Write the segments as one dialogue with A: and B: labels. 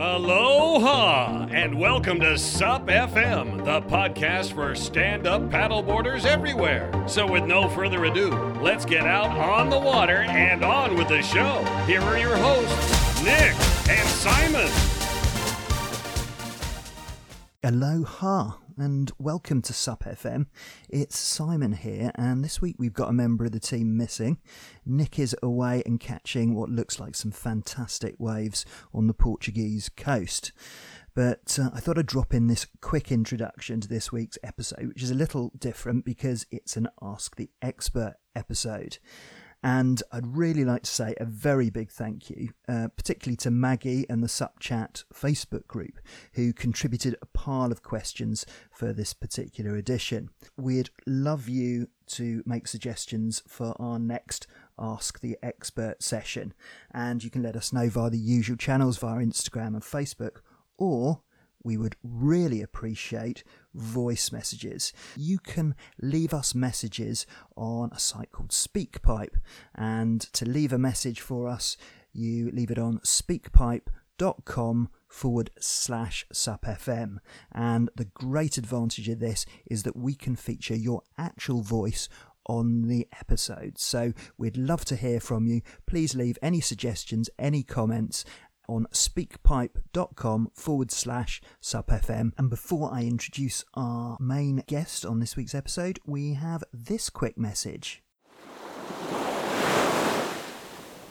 A: Aloha and welcome to SUP FM, the podcast for stand up paddleboarders everywhere. So, with no further ado, let's get out on the water and on with the show. Here are your hosts, Nick and Simon.
B: Aloha and welcome to SUP FM. It's Simon here, and this week we've got a member of the team missing. Nick is away and catching what looks like some fantastic waves on the Portuguese coast. But uh, I thought I'd drop in this quick introduction to this week's episode, which is a little different because it's an Ask the Expert episode. And I'd really like to say a very big thank you, uh, particularly to Maggie and the SupChat Facebook group, who contributed a pile of questions for this particular edition. We'd love you to make suggestions for our next Ask the Expert session, and you can let us know via the usual channels via Instagram and Facebook, or we would really appreciate voice messages. You can leave us messages on a site called SpeakPipe, and to leave a message for us, you leave it on speakpipe.com forward slash supfm. And the great advantage of this is that we can feature your actual voice on the episode. So we'd love to hear from you. Please leave any suggestions, any comments, on speakpipe.com forward slash supfm. And before I introduce our main guest on this week's episode, we have this quick message.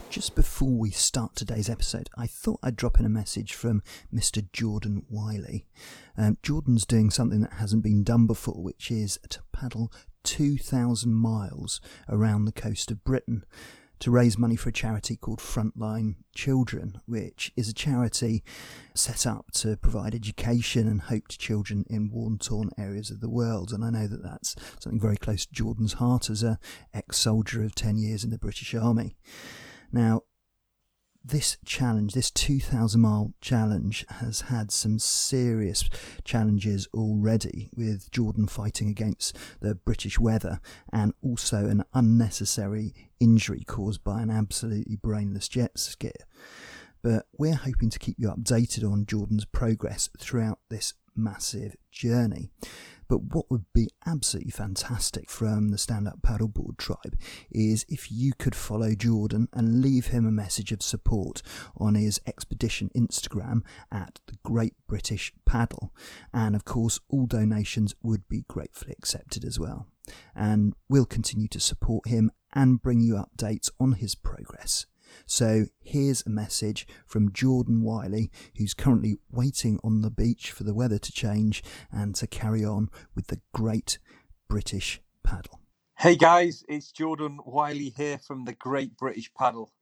B: Just before we start today's episode, I thought I'd drop in a message from Mr. Jordan Wylie. Um, Jordan's doing something that hasn't been done before, which is to paddle 2,000 miles around the coast of Britain to raise money for a charity called Frontline Children, which is a charity set up to provide education and hope to children in war-torn areas of the world. And I know that that's something very close to Jordan's heart as a ex-soldier of 10 years in the British Army. Now, this challenge, this 2,000 mile challenge, has had some serious challenges already, with Jordan fighting against the British weather and also an unnecessary injury caused by an absolutely brainless jet ski. But we're hoping to keep you updated on Jordan's progress throughout this massive journey. But what would be absolutely fantastic from the Stand Up Paddleboard tribe is if you could follow Jordan and leave him a message of support on his expedition Instagram at the Great British Paddle. And of course, all donations would be gratefully accepted as well. And we'll continue to support him and bring you updates on his progress. So here's a message from Jordan Wylie, who's currently waiting on the beach for the weather to change and to carry on with the great British paddle.
C: Hey guys, it's Jordan Wylie here from the Great British Paddle.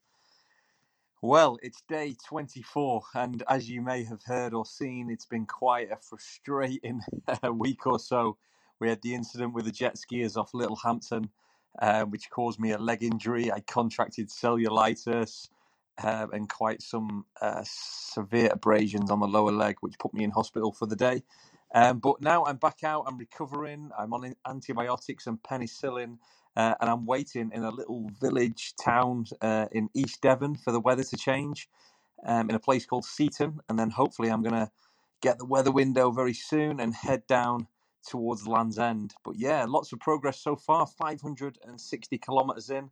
C: Well, it's day 24, and as you may have heard or seen, it's been quite a frustrating week or so. We had the incident with the jet skiers off Littlehampton, uh, which caused me a leg injury. I contracted cellulitis uh, and quite some uh, severe abrasions on the lower leg, which put me in hospital for the day. Um, but now I'm back out. I'm recovering. I'm on antibiotics and penicillin, uh, and I'm waiting in a little village town uh, in East Devon for the weather to change, um, in a place called Seaton, and then hopefully I'm gonna get the weather window very soon and head down towards Land's End. But yeah, lots of progress so far. 560 kilometers in,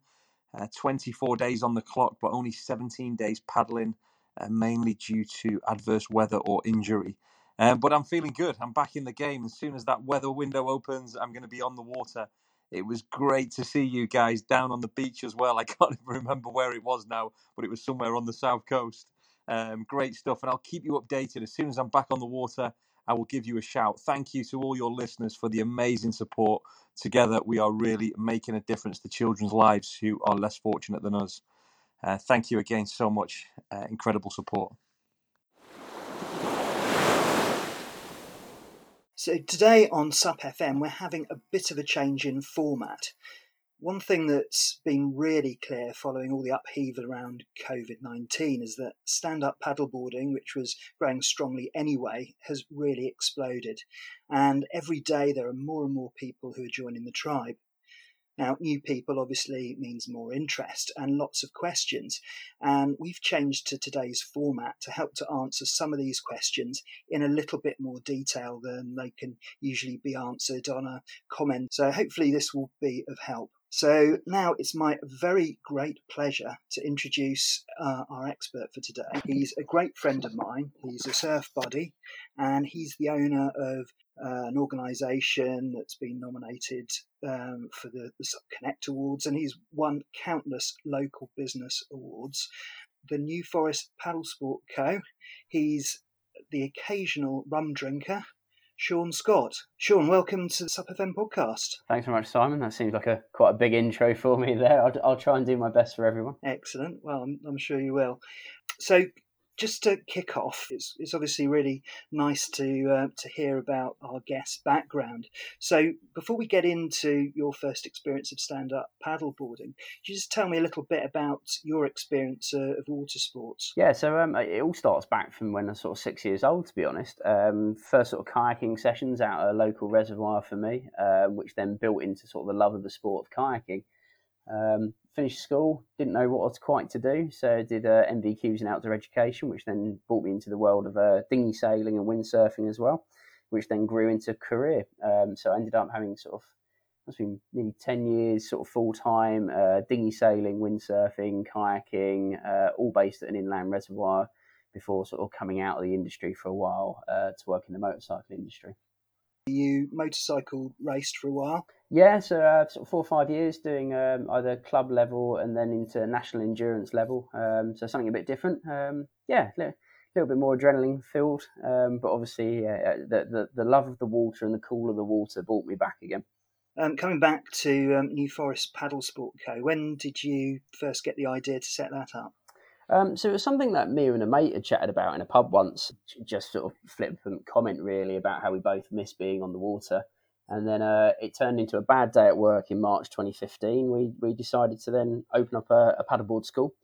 C: uh, 24 days on the clock, but only 17 days paddling, uh, mainly due to adverse weather or injury. Um, but I'm feeling good. I'm back in the game. As soon as that weather window opens, I'm going to be on the water. It was great to see you guys down on the beach as well. I can't even remember where it was now, but it was somewhere on the south coast. Um, great stuff, and I'll keep you updated as soon as I'm back on the water. I will give you a shout. Thank you to all your listeners for the amazing support. Together, we are really making a difference to children's lives who are less fortunate than us. Uh, thank you again so much. Uh, incredible support.
B: So, today on SUP FM, we're having a bit of a change in format. One thing that's been really clear following all the upheaval around COVID 19 is that stand up paddleboarding, which was growing strongly anyway, has really exploded. And every day there are more and more people who are joining the tribe.
D: Now, new people obviously means more interest and lots of questions. And we've changed to today's format to help to answer some of these questions in a little bit more detail than they can usually be answered on a comment. So hopefully this will be of help. So now it's my very great pleasure to introduce uh, our expert for today. He's a great friend of mine. He's a surf buddy and he's the owner of uh, an organisation that's been nominated um, for the, the Connect Awards, and he's won countless local business awards. The New Forest Paddle Sport Co. He's the occasional rum drinker. Sean Scott. Sean, welcome to the SUP FM podcast.
E: Thanks very much, Simon. That seems like a quite a big intro for me there. I'll, I'll try and do my best for everyone.
D: Excellent. Well, I'm, I'm sure you will. So, just to kick off, it's, it's obviously really nice to uh, to hear about our guest's background. So before we get into your first experience of stand up paddleboarding, could you just tell me a little bit about your experience uh, of water sports?
E: Yeah, so um, it all starts back from when I was sort of six years old, to be honest. Um, first sort of kayaking sessions out at a local reservoir for me, uh, which then built into sort of the love of the sport of kayaking. Um, finished school, didn't know what quite to do, so did uh, NVQs in outdoor education, which then brought me into the world of uh, dinghy sailing and windsurfing as well, which then grew into a career. Um, so I ended up having sort of it's been nearly 10 years sort of full time uh, dinghy sailing, windsurfing, kayaking, uh, all based at an inland reservoir before sort of coming out of the industry for a while uh, to work in the motorcycle industry.
D: You motorcycle raced for a while?
E: Yeah, so uh, sort of four or five years doing um, either club level and then into national endurance level. Um, so something a bit different. Um, yeah, a little, little, bit more adrenaline filled, um, but obviously the, the, the love of the water and the cool of the water brought me back again.
D: Um, coming back to um, New Forest Paddle Sport Co. When did you first get the idea to set that up?
E: Um, so it was something that me and a mate had chatted about in a pub once, just sort of flippant comment really about how we both miss being on the water. And then uh, it turned into a bad day at work in March 2015. We we decided to then open up a, a paddleboard school,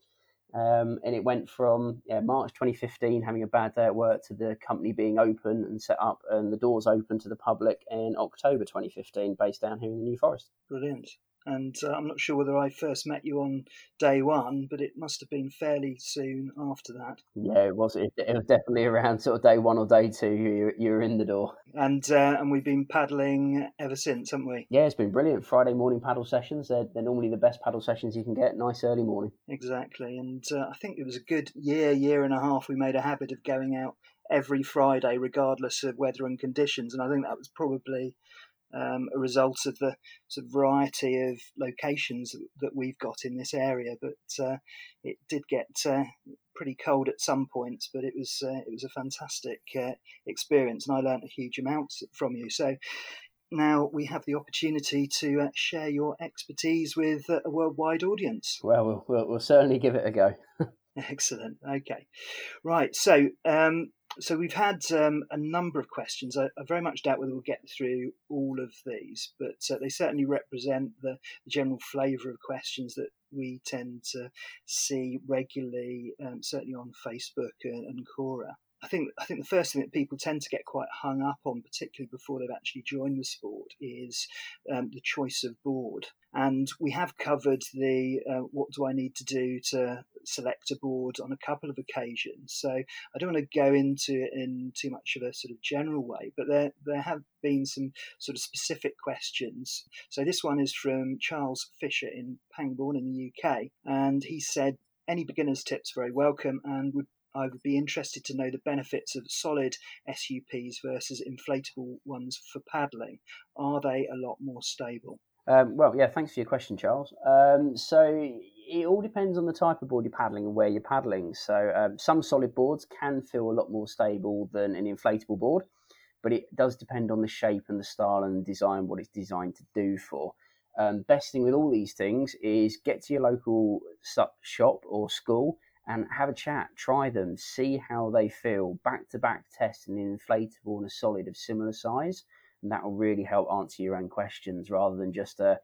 E: um, and it went from yeah, March 2015 having a bad day at work to the company being open and set up, and the doors open to the public in October 2015, based down here in the New Forest.
D: Brilliant and uh, I'm not sure whether I first met you on day one, but it must have been fairly soon after that.
E: Yeah, it was. It, it was definitely around sort of day one or day two. You you were in the door,
D: and uh, and we've been paddling ever since, haven't we?
E: Yeah, it's been brilliant. Friday morning paddle sessions. They're, they're normally the best paddle sessions you can get. Nice early morning.
D: Exactly, and uh, I think it was a good year, year and a half. We made a habit of going out every Friday, regardless of weather and conditions, and I think that was probably um, a result of the sort of variety of locations that we've got in this area. But uh, it did get uh, pretty cold at some points, but it was uh, it was a fantastic uh, experience, and I learned a huge amount from you. So. Now we have the opportunity to uh, share your expertise with a worldwide audience.
E: We'll, we'll, we'll certainly give it a go.
D: Excellent. Okay. Right. So, um, so we've had um, a number of questions. I, I, very much doubt whether we'll get through all of these, but uh, they certainly represent the, the general flavour of questions that we tend to see regularly, um, certainly on Facebook and, and Quora. I think I think the first thing that people tend to get quite hung up on, particularly before they've actually joined the sport, is um, the choice of board. And we have covered the uh, what do I need to do to select a board on a couple of occasions. So I don't want to go into it in too much of a sort of general way, but there there have been some sort of specific questions. So this one is from Charles Fisher in Pangbourne in the UK, and he said any beginner's tips very welcome and would I would be interested to know the benefits of solid SUPs versus inflatable ones for paddling. Are they a lot more stable?
E: Um, well, yeah, thanks for your question, Charles. Um, so it all depends on the type of board you're paddling and where you're paddling. So um, some solid boards can feel a lot more stable than an inflatable board, but it does depend on the shape and the style and the design, what it's designed to do for. Um, best thing with all these things is get to your local shop or school and have a chat, try them, see how they feel. Back to back test an inflatable and a solid of similar size, and that will really help answer your own questions rather than just uh,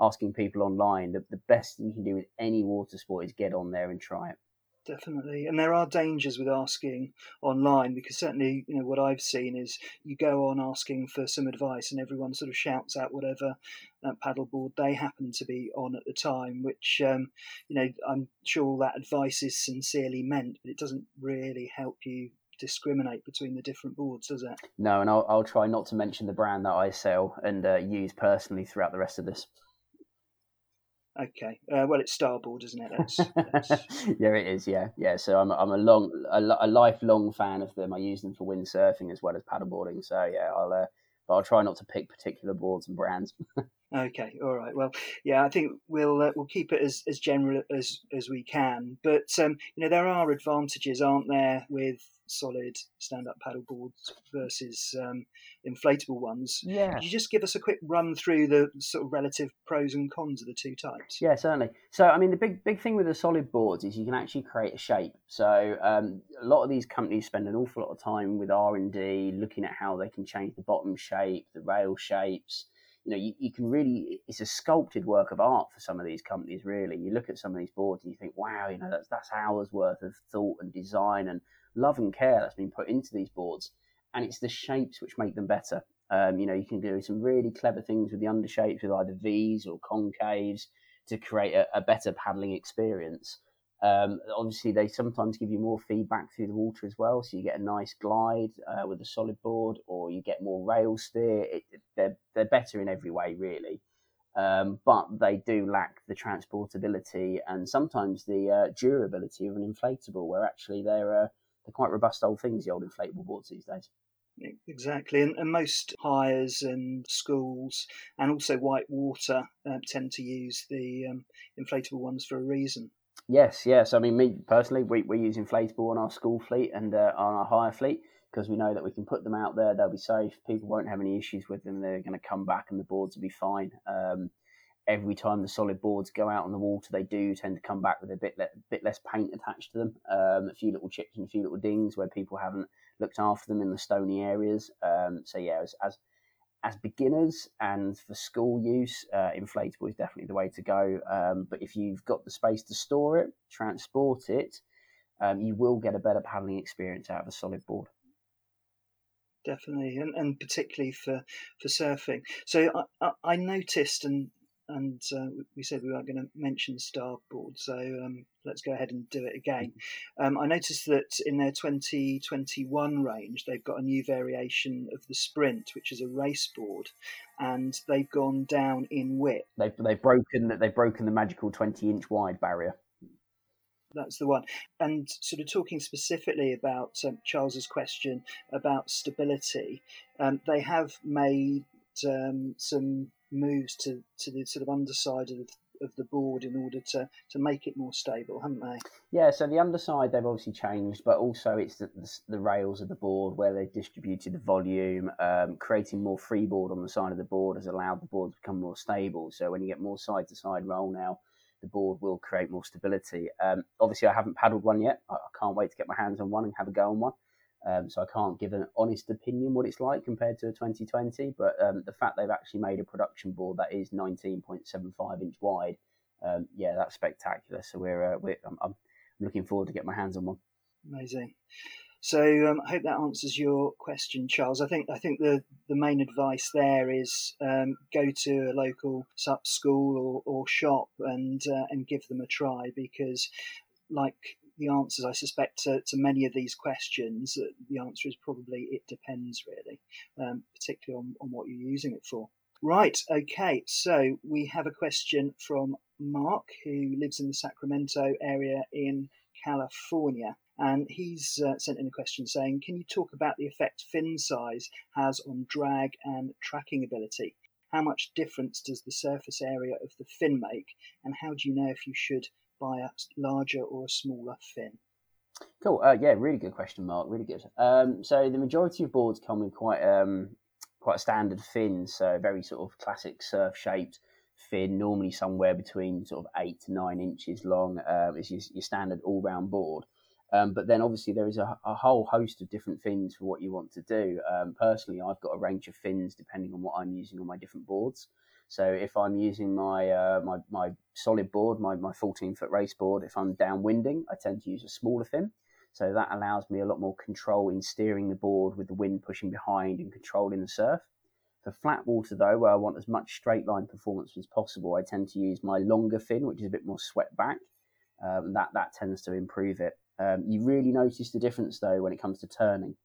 E: asking people online. The, the best thing you can do with any water sport is get on there and try it.
D: Definitely. And there are dangers with asking online because certainly, you know, what I've seen is you go on asking for some advice and everyone sort of shouts out whatever uh, paddleboard they happen to be on at the time, which, um, you know, I'm sure all that advice is sincerely meant, but it doesn't really help you discriminate between the different boards, does it?
E: No, and I'll, I'll try not to mention the brand that I sell and uh, use personally throughout the rest of this.
D: Okay. Uh, well, it's Starboard, isn't it? That's,
E: that's... yeah, it is. Yeah, yeah. So I'm I'm a long a, a, lifelong fan of them. I use them for windsurfing as well as paddleboarding. So yeah, I'll uh, but I'll try not to pick particular boards and brands.
D: okay. All right. Well, yeah. I think we'll uh, we'll keep it as as general as as we can. But um, you know, there are advantages, aren't there, with solid stand-up paddle boards versus um, inflatable ones.
E: Yeah.
D: Could you just give us a quick run through the sort of relative pros and cons of the two types?
E: Yeah, certainly. So, I mean, the big big thing with the solid boards is you can actually create a shape. So, um, a lot of these companies spend an awful lot of time with R and D, looking at how they can change the bottom shape, the rail shapes. You know, you, you can really, it's a sculpted work of art for some of these companies, really. You look at some of these boards and you think, wow, you know, that's, that's hours worth of thought and design and love and care that's been put into these boards, and it's the shapes which make them better. Um, you know, you can do some really clever things with the undershapes, with either V's or concaves, to create a, a better paddling experience. Um, obviously, they sometimes give you more feedback through the water as well, so you get a nice glide uh, with a solid board, or you get more rail steer. It, they're they're better in every way, really, um, but they do lack the transportability and sometimes the uh, durability of an inflatable, where actually they're uh, they're quite robust old things, the old inflatable boards these days.
D: Exactly, and, and most hires and schools and also whitewater uh, tend to use the um, inflatable ones for a reason.
E: Yes, yes. I mean, me personally, we, we use inflatable on our school fleet and uh, on our hire fleet because we know that we can put them out there, they'll be safe, people won't have any issues with them, they're going to come back and the boards will be fine. Um, every time the solid boards go out on the water, they do tend to come back with a bit le- bit less paint attached to them, um, a few little chips and a few little dings where people haven't looked after them in the stony areas. Um, so yeah, as, as, as beginners and for school use, uh, inflatable is definitely the way to go. Um, but if you've got the space to store it, transport it, um, you will get a better paddling experience out of a solid board
D: definitely, and, and particularly for for surfing. So I, I, I noticed, and and uh, we said we weren't going to mention Starboard, so um, let's go ahead and do it again. Um, I noticed that in their 2021 range, they've got a new variation of the Sprint, which is a race board, and they've gone down in width.
E: They've, they've broken they've broken the magical 20 inch wide barrier.
D: That's the one. And sort of talking specifically about um, Charles's question about stability, um, they have made um, some moves to, to the sort of underside of, of the board in order to, to make it more stable, haven't they?
E: Yeah, so the underside they've obviously changed, but also it's the, the, the rails of the board where they've distributed the volume, um, creating more freeboard on the side of the board has allowed the board to become more stable. So when you get more side to side roll now, the board will create more stability. Um, obviously, I haven't paddled one yet. I, I can't wait to get my hands on one and have a go on one. Um, so I can't give an honest opinion what it's like compared to a 2020. But um, the fact they've actually made a production board that is 19.75 inch wide, um, yeah, that's spectacular. So we're, uh, we're I'm, I'm, looking forward to get my hands on one.
D: Amazing. So um, I hope that answers your question, Charles. I think I think the, the main advice there is um, go to a local SUP school or, or shop and uh, and give them a try because, like the answers, I suspect, to, to many of these questions, uh, the answer is probably it depends, really, um, particularly on, on what you're using it for. Right, okay, so we have a question from Mark, who lives in the Sacramento area in California. And he's uh, sent in a question saying, Can you talk about the effect fin size has on drag and tracking ability? How much difference does the surface area of the fin make? And how do you know if you should buy a larger or a smaller fin?
E: Cool. Uh, yeah, really good question, Mark. Really good. Um, so the majority of boards come with quite um, quite a standard fin, so very sort of classic surf shaped fin, normally somewhere between sort of eight to nine inches long. Uh, is your, your standard all round board. Um, but then obviously there is a, a, whole host of different fins for what you want to do. Um, personally, I've got a range of fins depending on what I'm using on my different boards. So if I'm using my uh, my, my solid board, my, my 14 foot race board, if I'm downwinding, I tend to use a smaller fin. So that allows me a lot more control in steering the board with the wind pushing behind and controlling the surf. For flat water, though, where I want as much straight line performance as possible, I tend to use my longer fin, which is a bit more swept back. Um, that that tends to improve it. Um, you really notice the difference though when it comes to turning.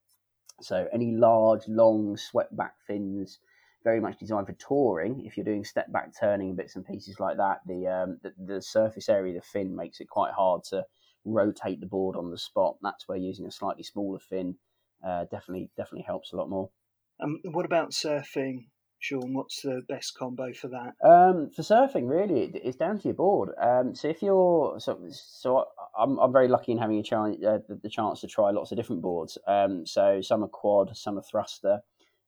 E: So any large, long, swept back fins, very much designed for touring. If you're doing step back turning and bits and pieces like that, the, um, the the surface area of the fin makes it quite hard to rotate the board on the spot. That's where using a slightly smaller fin uh, definitely definitely helps a lot more.
D: Um, what about surfing? Sean, what's the best combo for that?
E: Um, for surfing, really, it, it's down to your board. Um, so if you're so, so I'm, I'm very lucky in having a chance, uh, the, the, chance to try lots of different boards. Um, so some are quad, some are thruster,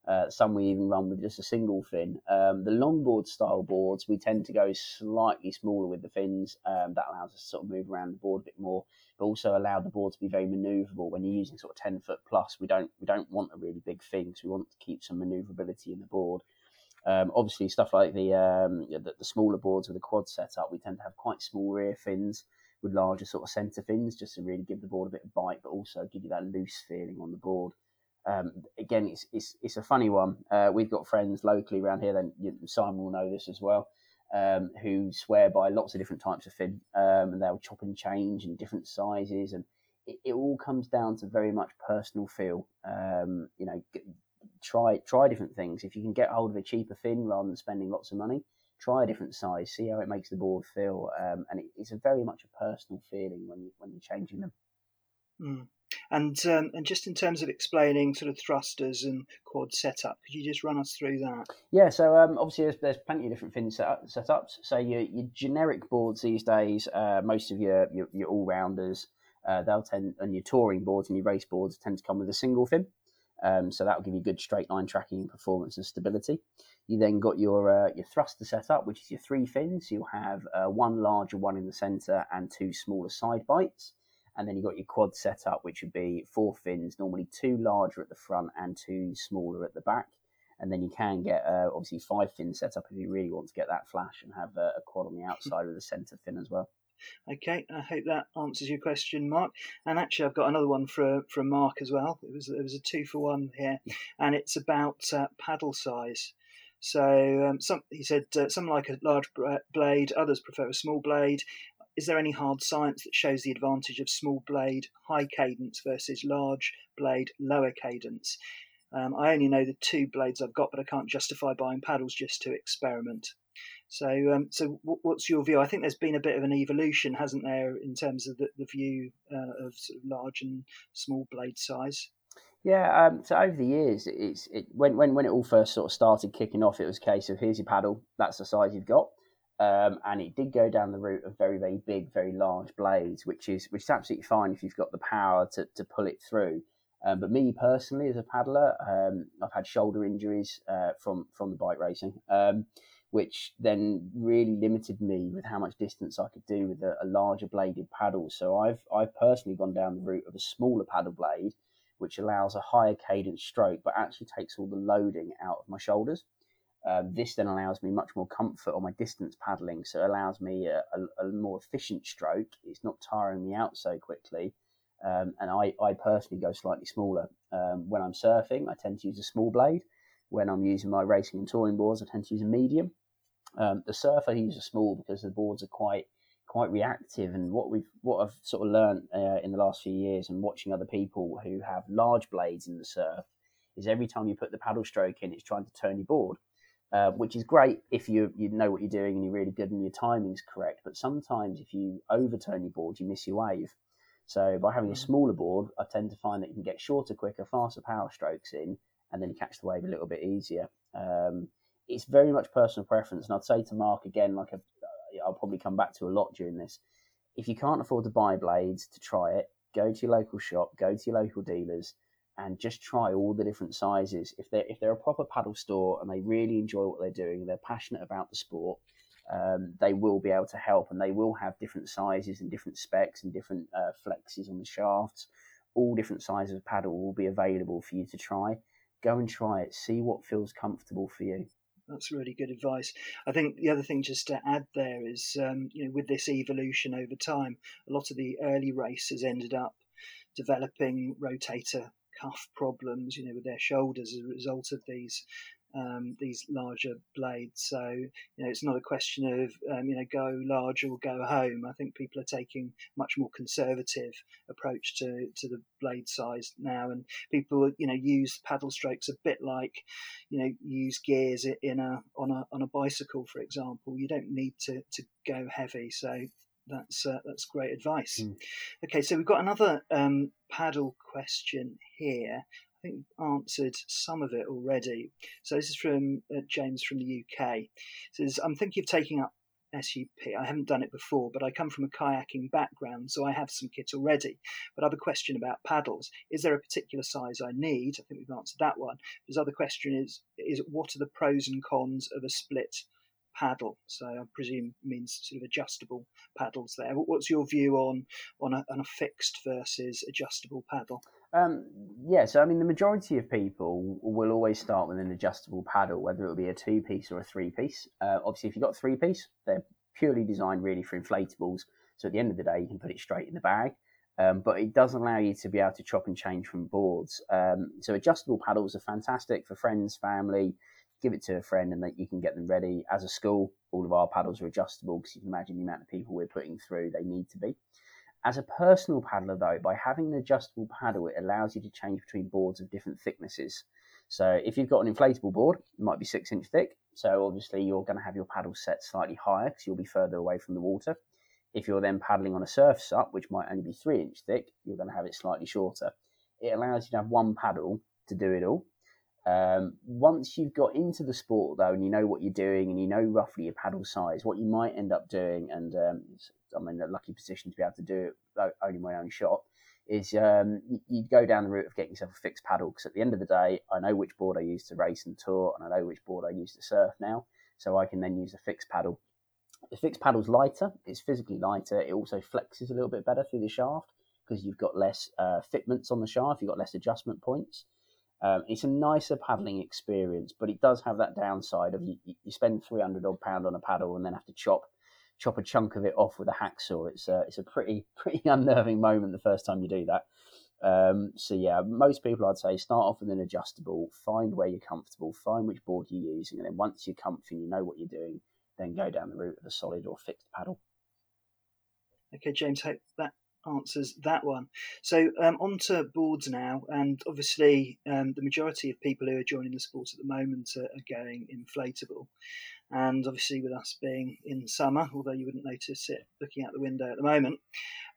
E: uh, some we even run with just a single fin. Um, the longboard style boards, we tend to go slightly smaller with the fins. Um, that allows us to sort of move around the board a bit more, but also allow the board to be very manoeuvrable. When you're using sort of ten foot plus, we don't we don't want a really big fin because we want to keep some manoeuvrability in the board. Um, obviously, stuff like the, um, the, the smaller boards with the quad setup, we tend to have quite small rear fins with larger sort of centre fins, just to really give the board a bit of bite, but also give you that loose feeling on the board. Um, again, it's, it's it's a funny one. Uh, we've got friends locally around here. Then Simon will know this as well. Um, who swear by lots of different types of fin, um, and they'll chop and change in different sizes, and it, it, all comes down to very much personal feel. Um, you know, try try different things. If you can get hold of a cheaper fin rather than spending lots of money, try a different size, see how it makes the board feel, um, and it, it's a very much a personal feeling when you, when you're changing them.
D: Mm. And um, and just in terms of explaining sort of thrusters and quad setup, could you just run us through that?
E: Yeah, so um, obviously there's, there's plenty of different fin set setups. So your, your generic boards these days, uh, most of your your, your all rounders, uh, they'll tend and your touring boards and your race boards tend to come with a single fin. Um, so that will give you good straight line tracking, performance, and stability. You then got your uh, your thruster setup, which is your three fins. You'll have uh, one larger one in the center and two smaller side bites. And then you've got your quad setup, which would be four fins, normally two larger at the front and two smaller at the back. And then you can get uh, obviously five fin setup if you really want to get that flash and have a quad on the outside with a center fin as well.
D: Okay, I hope that answers your question, Mark. And actually, I've got another one for from Mark as well. It was it was a two for one here, and it's about uh, paddle size. So um, some he said uh, some like a large blade, others prefer a small blade. Is there any hard science that shows the advantage of small blade, high cadence versus large blade, lower cadence? Um, I only know the two blades I've got, but I can't justify buying paddles just to experiment. So, um, so what's your view? I think there's been a bit of an evolution, hasn't there, in terms of the, the view uh, of sort of large and small blade size.
E: Yeah, um, so over the years, it's it, when when when it all first sort of started kicking off, it was a case of here's your paddle, that's the size you've got, um, and it did go down the route of very very big, very large blades, which is which is absolutely fine if you've got the power to to pull it through. Um, but me personally, as a paddler, um, I've had shoulder injuries uh, from from the bike racing. Um, which then really limited me with how much distance I could do with a, a, larger bladed paddle. So I've I've personally gone down the route of a smaller paddle blade, which allows a higher cadence stroke, but actually takes all the loading out of my shoulders. Um, this then allows me much more comfort on my distance paddling, so it allows me a, a, a more efficient stroke. It's not tiring me out so quickly, um, and I, I personally go slightly smaller. Um, when I'm surfing, I tend to use a small blade. When I'm using my racing and touring boards, I tend to use a medium. Um, the surf I use are small because the boards are quite quite reactive, and what we've what I've sort of learned uh, in the last few years and watching other people who have large blades in the surf is every time you put the paddle stroke in, it's trying to turn your board. Uh, which is great if you you know what you're doing and you're really good and your timing's correct. But sometimes if you overturn your board, you miss your wave. So by having a mm. smaller board, I tend to find that you can get shorter, quicker, faster power strokes in, and then you catch the wave a little bit easier. Um, it's very much personal preference. And I'd say to Mark again, like i will probably come back to a lot during this. If you can't afford to buy blades to try it, go to your local shop, go to your local dealers, and just try all the different sizes. If they're if they're a proper paddle store and they really enjoy what they're doing, they're passionate about the sport, um, they will be able to help, and they will have different sizes and different specs and different uh, flexes on the shafts. All different sizes of paddle will be available for you to try. Go and try it. See what feels comfortable for you.
D: that's really good advice. I think the other thing just to add there is, um, you know, with this evolution over time, a lot of the early racers ended up developing rotator cuff problems, you know, with their shoulders as a result of these um, these larger blades. So you know, it's not a question of um, you know go large or go home. I think people are taking much more conservative approach to to the blade size now, and people you know use paddle strokes a bit like you know use gears in a on a on a bicycle, for example. You don't need to to go heavy. So that's uh, that's great advice. Mm. Okay, so we've got another um, paddle question here. I think we've answered some of it already. So this is from uh, James from the UK. It says, I'm thinking of taking up SUP. I haven't done it before, but I come from a kayaking background, so I have some kit already. But I have a question about paddles. Is there a particular size I need? I think we've answered that one. His other question is, is what are the pros and cons of a split paddle? So I presume means sort of adjustable paddles there. What's your view on on a, on a fixed versus adjustable paddle?
E: Um, yeah, so I mean, the majority of people will always start with an adjustable paddle, whether it'll be a two piece or a three piece. Uh, obviously, if you've got three piece, they're purely designed really for inflatables. So at the end of the day, you can put it straight in the bag. Um, but it does allow you to be able to chop and change from boards. Um, so adjustable paddles are fantastic for friends, family. Give it to a friend, and that you can get them ready. As a school, all of our paddles are adjustable because you can imagine the amount of people we're putting through. They need to be. As a personal paddler, though, by having an adjustable paddle, it allows you to change between boards of different thicknesses. So if you've got an inflatable board, it might be six inch thick. So obviously you're going to have your paddle set slightly higher because you'll be further away from the water. If you're then paddling on a surf up, which might only be three inch thick, you're going to have it slightly shorter. It allows you to have one paddle to do it all. Um, once you've got into the sport though, and you know what you're doing, and you know roughly your paddle size, what you might end up doing, and um, I'm in a lucky position to be able to do it only my own shot, is um, you, you, go down the route of getting yourself a fixed paddle. Because at the end of the day, I know which board I use to race and tour, and I know which board I use to surf now, so I can then use a fixed paddle. The fixed paddle's lighter; it's physically lighter. It also flexes a little bit better through the shaft because you've got less uh, fitments on the shaft. You've got less adjustment points. Um, it's a nicer paddling experience, but it does have that downside of you, you spend three hundred odd pound on a paddle and then have to chop chop a chunk of it off with a hacksaw. It's a it's a pretty pretty unnerving moment the first time you do that. Um, so yeah, most people I'd say start off with an adjustable, find where you're comfortable, find which board you're using, and then once you're comfy and you know what you're doing, then go down the route of a solid or fixed paddle.
D: Okay, James, hope that answers that one. So um, on to boards now, and obviously um, the majority of people who are joining the sport at the moment are, are, going inflatable. And obviously, with us being in summer, although you wouldn't notice it looking out the window at the moment.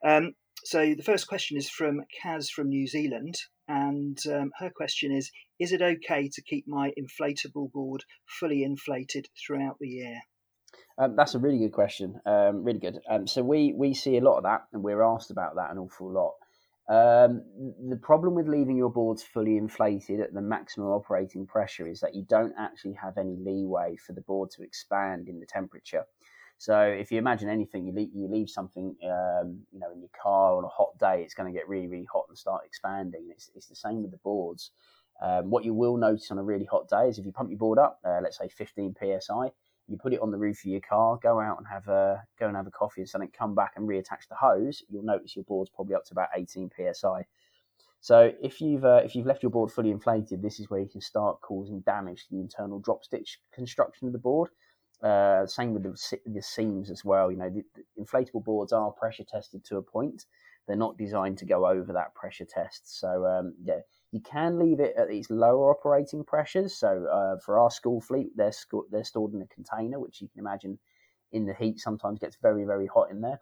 D: Um, so the first question is from Kaz from New Zealand, and um, her question is: Is it okay to keep my inflatable board fully inflated throughout the year?
E: Um, that's a really good question. Um, really good. Um, so we we see a lot of that, and we're asked about that an awful lot. Um, the problem with leaving your boards fully inflated at the maximum operating pressure is that you don't actually have any leeway for the board to expand in the temperature. So if you imagine anything, you leave, you leave something, um, you know, in your car on a hot day, it's going to get really, really hot and start expanding. It's, it's the same with the boards. Um, what you will notice on a really hot day is if you pump your board up, uh, let's say 15 psi, you put it on the roof of your car, go out and have a go and have a coffee and something, come back and reattach the hose, you'll notice your board's probably up to about 18 psi. So if you've uh, if you've left your board fully inflated, this is where you can start causing damage to the internal drop stitch construction of the board. Uh, same with the, the, seams as well. You know, the, the inflatable boards are pressure tested to a point. They're not designed to go over that pressure test. So um, yeah, you can leave it at these lower operating pressures. So uh, for our school fleet, they're they're stored in a container, which you can imagine in the heat sometimes gets very very hot in there.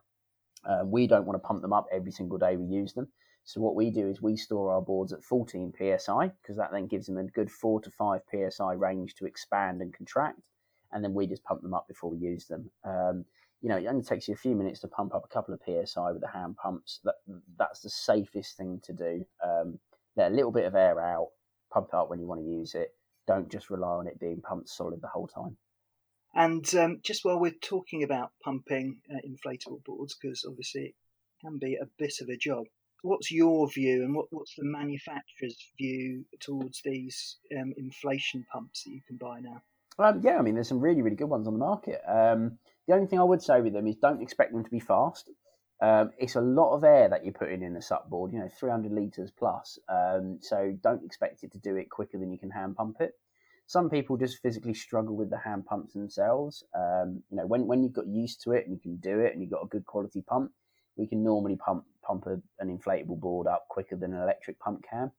E: Uh, we don't want to pump them up every single day we use them. So what we do is we store our boards at 14 psi because that then gives them a good four to five psi range to expand and contract, and then we just pump them up before we use them. Um, you know, it only takes you a few minutes to pump up a couple of psi with the hand pumps. That that's the safest thing to do. Um, let a little bit of air out, pump it up when you want to use it. Don't just rely on it being pumped solid the whole time.
D: And um, just while we're talking about pumping uh, inflatable boards, because obviously it can be a bit of a job, what's your view and what, what's the manufacturer's view towards these um, inflation pumps that you can buy now?
E: Um, yeah, I mean, there's some really, really good ones on the market. Um, the only thing I would say with them is don't expect them to be fast. Um, it's a lot of air that you're putting in the sup board, you know, 300 litres plus. Um, so don't expect it to do it quicker than you can hand pump it. Some people just physically struggle with the hand pumps themselves. Um, you know, when, when you've got used to it and you can do it and you've got a good quality pump, we can normally pump pump a, an inflatable board up quicker than an electric pump can.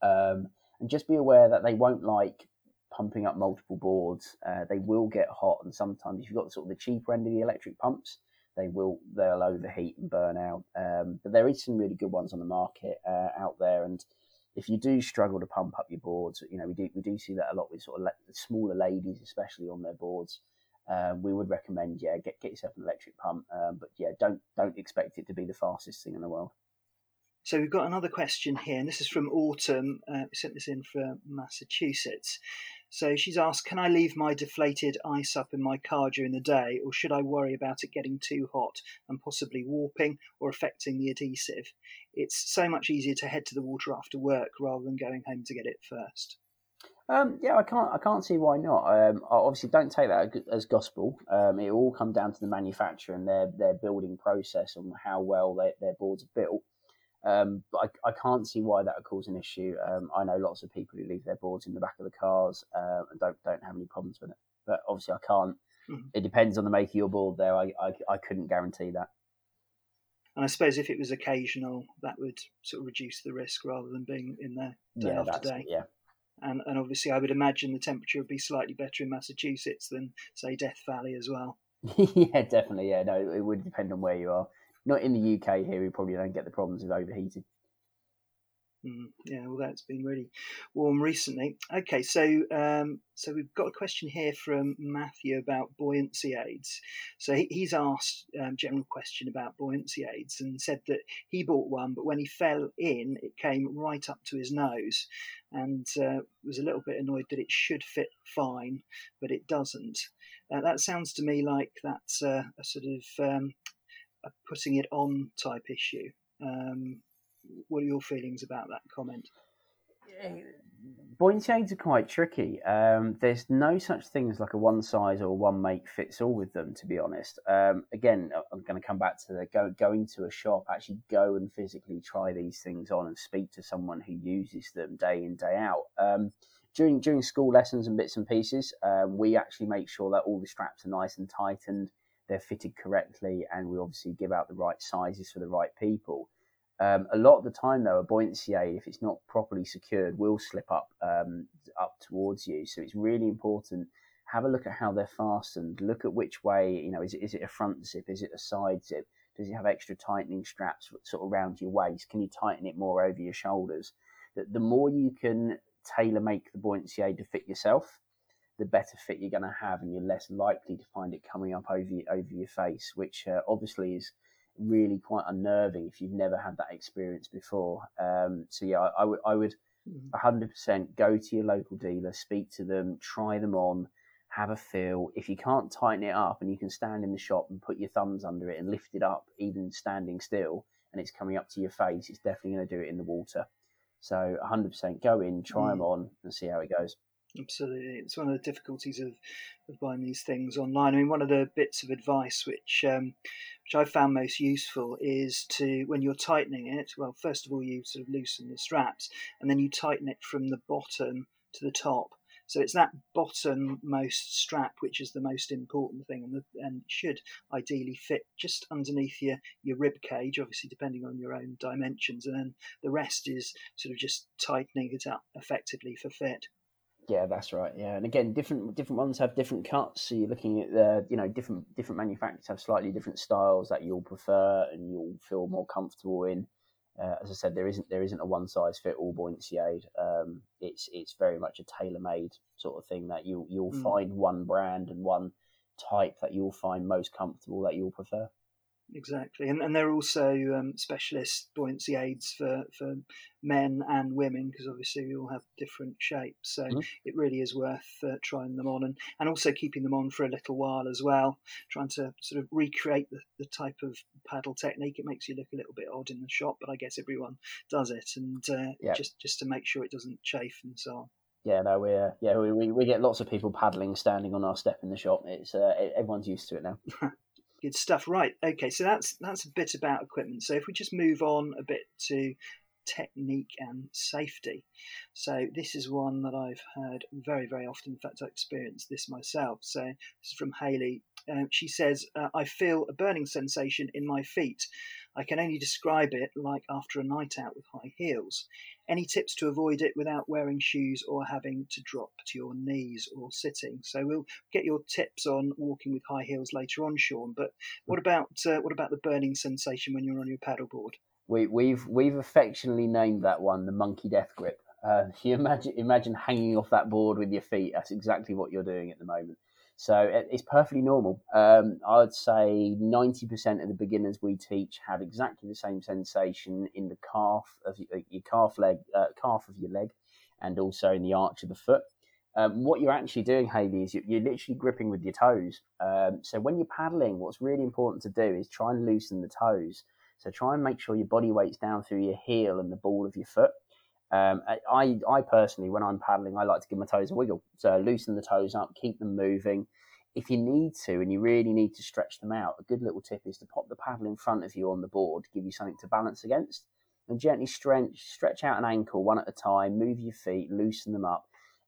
E: Um, and just be aware that they won't like pumping up multiple boards. Uh, they will get hot, and sometimes if you've got sort of the cheaper end of the electric pumps, they will they'll overheat and burn out. Um, but there is some really good ones on the market uh, out there, and if you do struggle to pump up your boards, you know we do we do see that a lot with sort of le- smaller ladies, especially on their boards. Um, we would recommend, yeah, get get yourself an electric pump, um, but yeah, don't don't expect it to be the fastest thing in the world.
D: So we've got another question here, and this is from Autumn. Uh, we sent this in from Massachusetts. So she's asked, "Can I leave my deflated iSUP in my car during the day, or should I worry about it getting too hot and possibly warping or affecting the adhesive? It's so much easier to head to the water after work rather than going home to get it first.
E: Um, yeah, I can't. I can't see why not. Um, obviously, don't take that as gospel. Um, it all come down to the manufacturer and their their building process and how well they, their boards are built. Um, but I, I, can't see why that would cause an issue. Um, I know lots of people who leave their boards in the back of the cars uh, and don't don't have any problems with it. But obviously, I can't. Mm-hmm. It depends on the make of your board. There, I, I, I couldn't guarantee that.
D: And I suppose if it was occasional, that would sort of reduce the risk rather than being in there day
E: yeah,
D: after day.
E: Yeah.
D: And, and obviously, I would imagine the temperature would be slightly better in Massachusetts than, say, Death Valley as well.
E: yeah, definitely. Yeah, no, it would depend on where you are. Not in the UK here, we probably don't get the problems of overheating.
D: Mm, yeah, well, that's been really warm recently. Okay, so um, so we've got a question here from Matthew about buoyancy aids. So he, he's asked um, general question about buoyancy aids and said that he bought one, but when he fell in, it came right up to his nose, and uh, was a little bit annoyed that it should fit fine, but it doesn't. Uh, that sounds to me like that's a sort of um, a putting it on type issue. Um, what are your feelings about that comment?
E: Buoyancy aids are quite tricky. Um, there's no such thing as like a one size or one make fits all with them, to be honest. Um, again, I'm going to come back to the go, going to a shop, actually go and physically try these things on and speak to someone who uses them day in, day out. Um, during, during school lessons and bits and pieces, um, we actually make sure that all the straps are nice and tightened, they're fitted correctly, and we obviously give out the right sizes for the right people. Um, a lot of the time, though, a buoyancy aid, if it's not properly secured, will slip up um, up towards you. So it's really important. Have a look at how they're fastened. Look at which way. You know, is it is it a front zip? Is it a side zip? Does it have extra tightening straps sort of around your waist? Can you tighten it more over your shoulders? The, the more you can tailor make the buoyancy aid to fit yourself, the better fit you're going to have, and you're less likely to find it coming up over over your face, which uh, obviously is really quite unnerving if you've never had that experience before. Um, so yeah, I, I would I would 100% mm. go to your local dealer, speak to them, try them on, have a feel. If you can't tighten it up and you can stand in the shop and put your thumbs under it and lift it up, even standing still, and it's coming up to your face, it's definitely going to do it in the water. So 100% go in, try mm. them on, and see how it goes.
D: Absolutely, it's one of the difficulties of, of buying these things online. I mean, one of the bits of advice which um, which I found most useful is to when you're tightening it. Well, first of all, you sort of loosen the straps, and then you tighten it from the bottom to the top. So it's that bottom most strap which is the most important thing, and, the, and should ideally fit just underneath your your rib cage, obviously depending on your own dimensions, and then the rest is sort of just tightening it up effectively for fit.
E: Yeah, that's right. Yeah, and again, different different ones have different cuts. So you're looking at the, you know, different different manufacturers have slightly different styles that you'll prefer and you'll feel more comfortable in. Uh, as I said, there isn't there isn't a one size fit all buoyancy aid. Um, it's it's very much a tailor made sort of thing that you you'll mm. find one brand and one type that you'll find most comfortable that you'll prefer
D: exactly. And, and there are also um, specialist buoyancy aids for, for men and women because obviously we all have different shapes. So mm-hmm. it really is worth uh, trying them on and, and also keeping them on for a little while as well, trying to sort of recreate the, the type of paddle technique. It makes you look a little bit odd in the shop, but I guess everyone does it. And uh, yeah. just, just to make sure it doesn't chafe and so on.
E: Yeah, no, we uh, yeah we, we, we get lots of people paddling, standing on our step in the shop. It's uh, everyone's used to it now.
D: Good stuff. Right. Okay. So that's that's a bit about equipment. So if we just move on a bit to technique and safety. So this is one that I've heard very, very often. In fact, I experienced this myself. So this is from Haley. Um, she says, uh, "I feel a burning sensation in my feet. I can only describe it like after a night out with high heels. Any tips to avoid it without wearing shoes or having to drop to your knees or sitting? So we'll get your tips on walking with high heels later on, Sean. But what about uh, what about the burning sensation when you're on your paddleboard?
E: We, we've we've affectionately named that one the monkey death grip. Uh, you imagine imagine hanging off that board with your feet. That's exactly what you're doing at the moment. So it's perfectly normal. Um, I'd say 90% of the beginners we teach have exactly the same sensation in the calf of your, your calf leg, uh, calf of your leg, and also in the arch of the foot. Um, what you're actually doing, Haley, is you're, you're literally gripping with your toes. Um, so when you're paddling, what's really important to do is try and loosen the toes. So try and make sure your body weight's down through your heel and the ball of your foot. Um, I, I personally, when I'm paddling, I like to give my toes a wiggle. So loosen the toes up, keep them moving. If you need to, and you really need to stretch them out, a good little tip is to pop the paddle in front of you on the board, give you something to balance against, and gently stretch, stretch out an ankle one at a time, move your feet, loosen them up.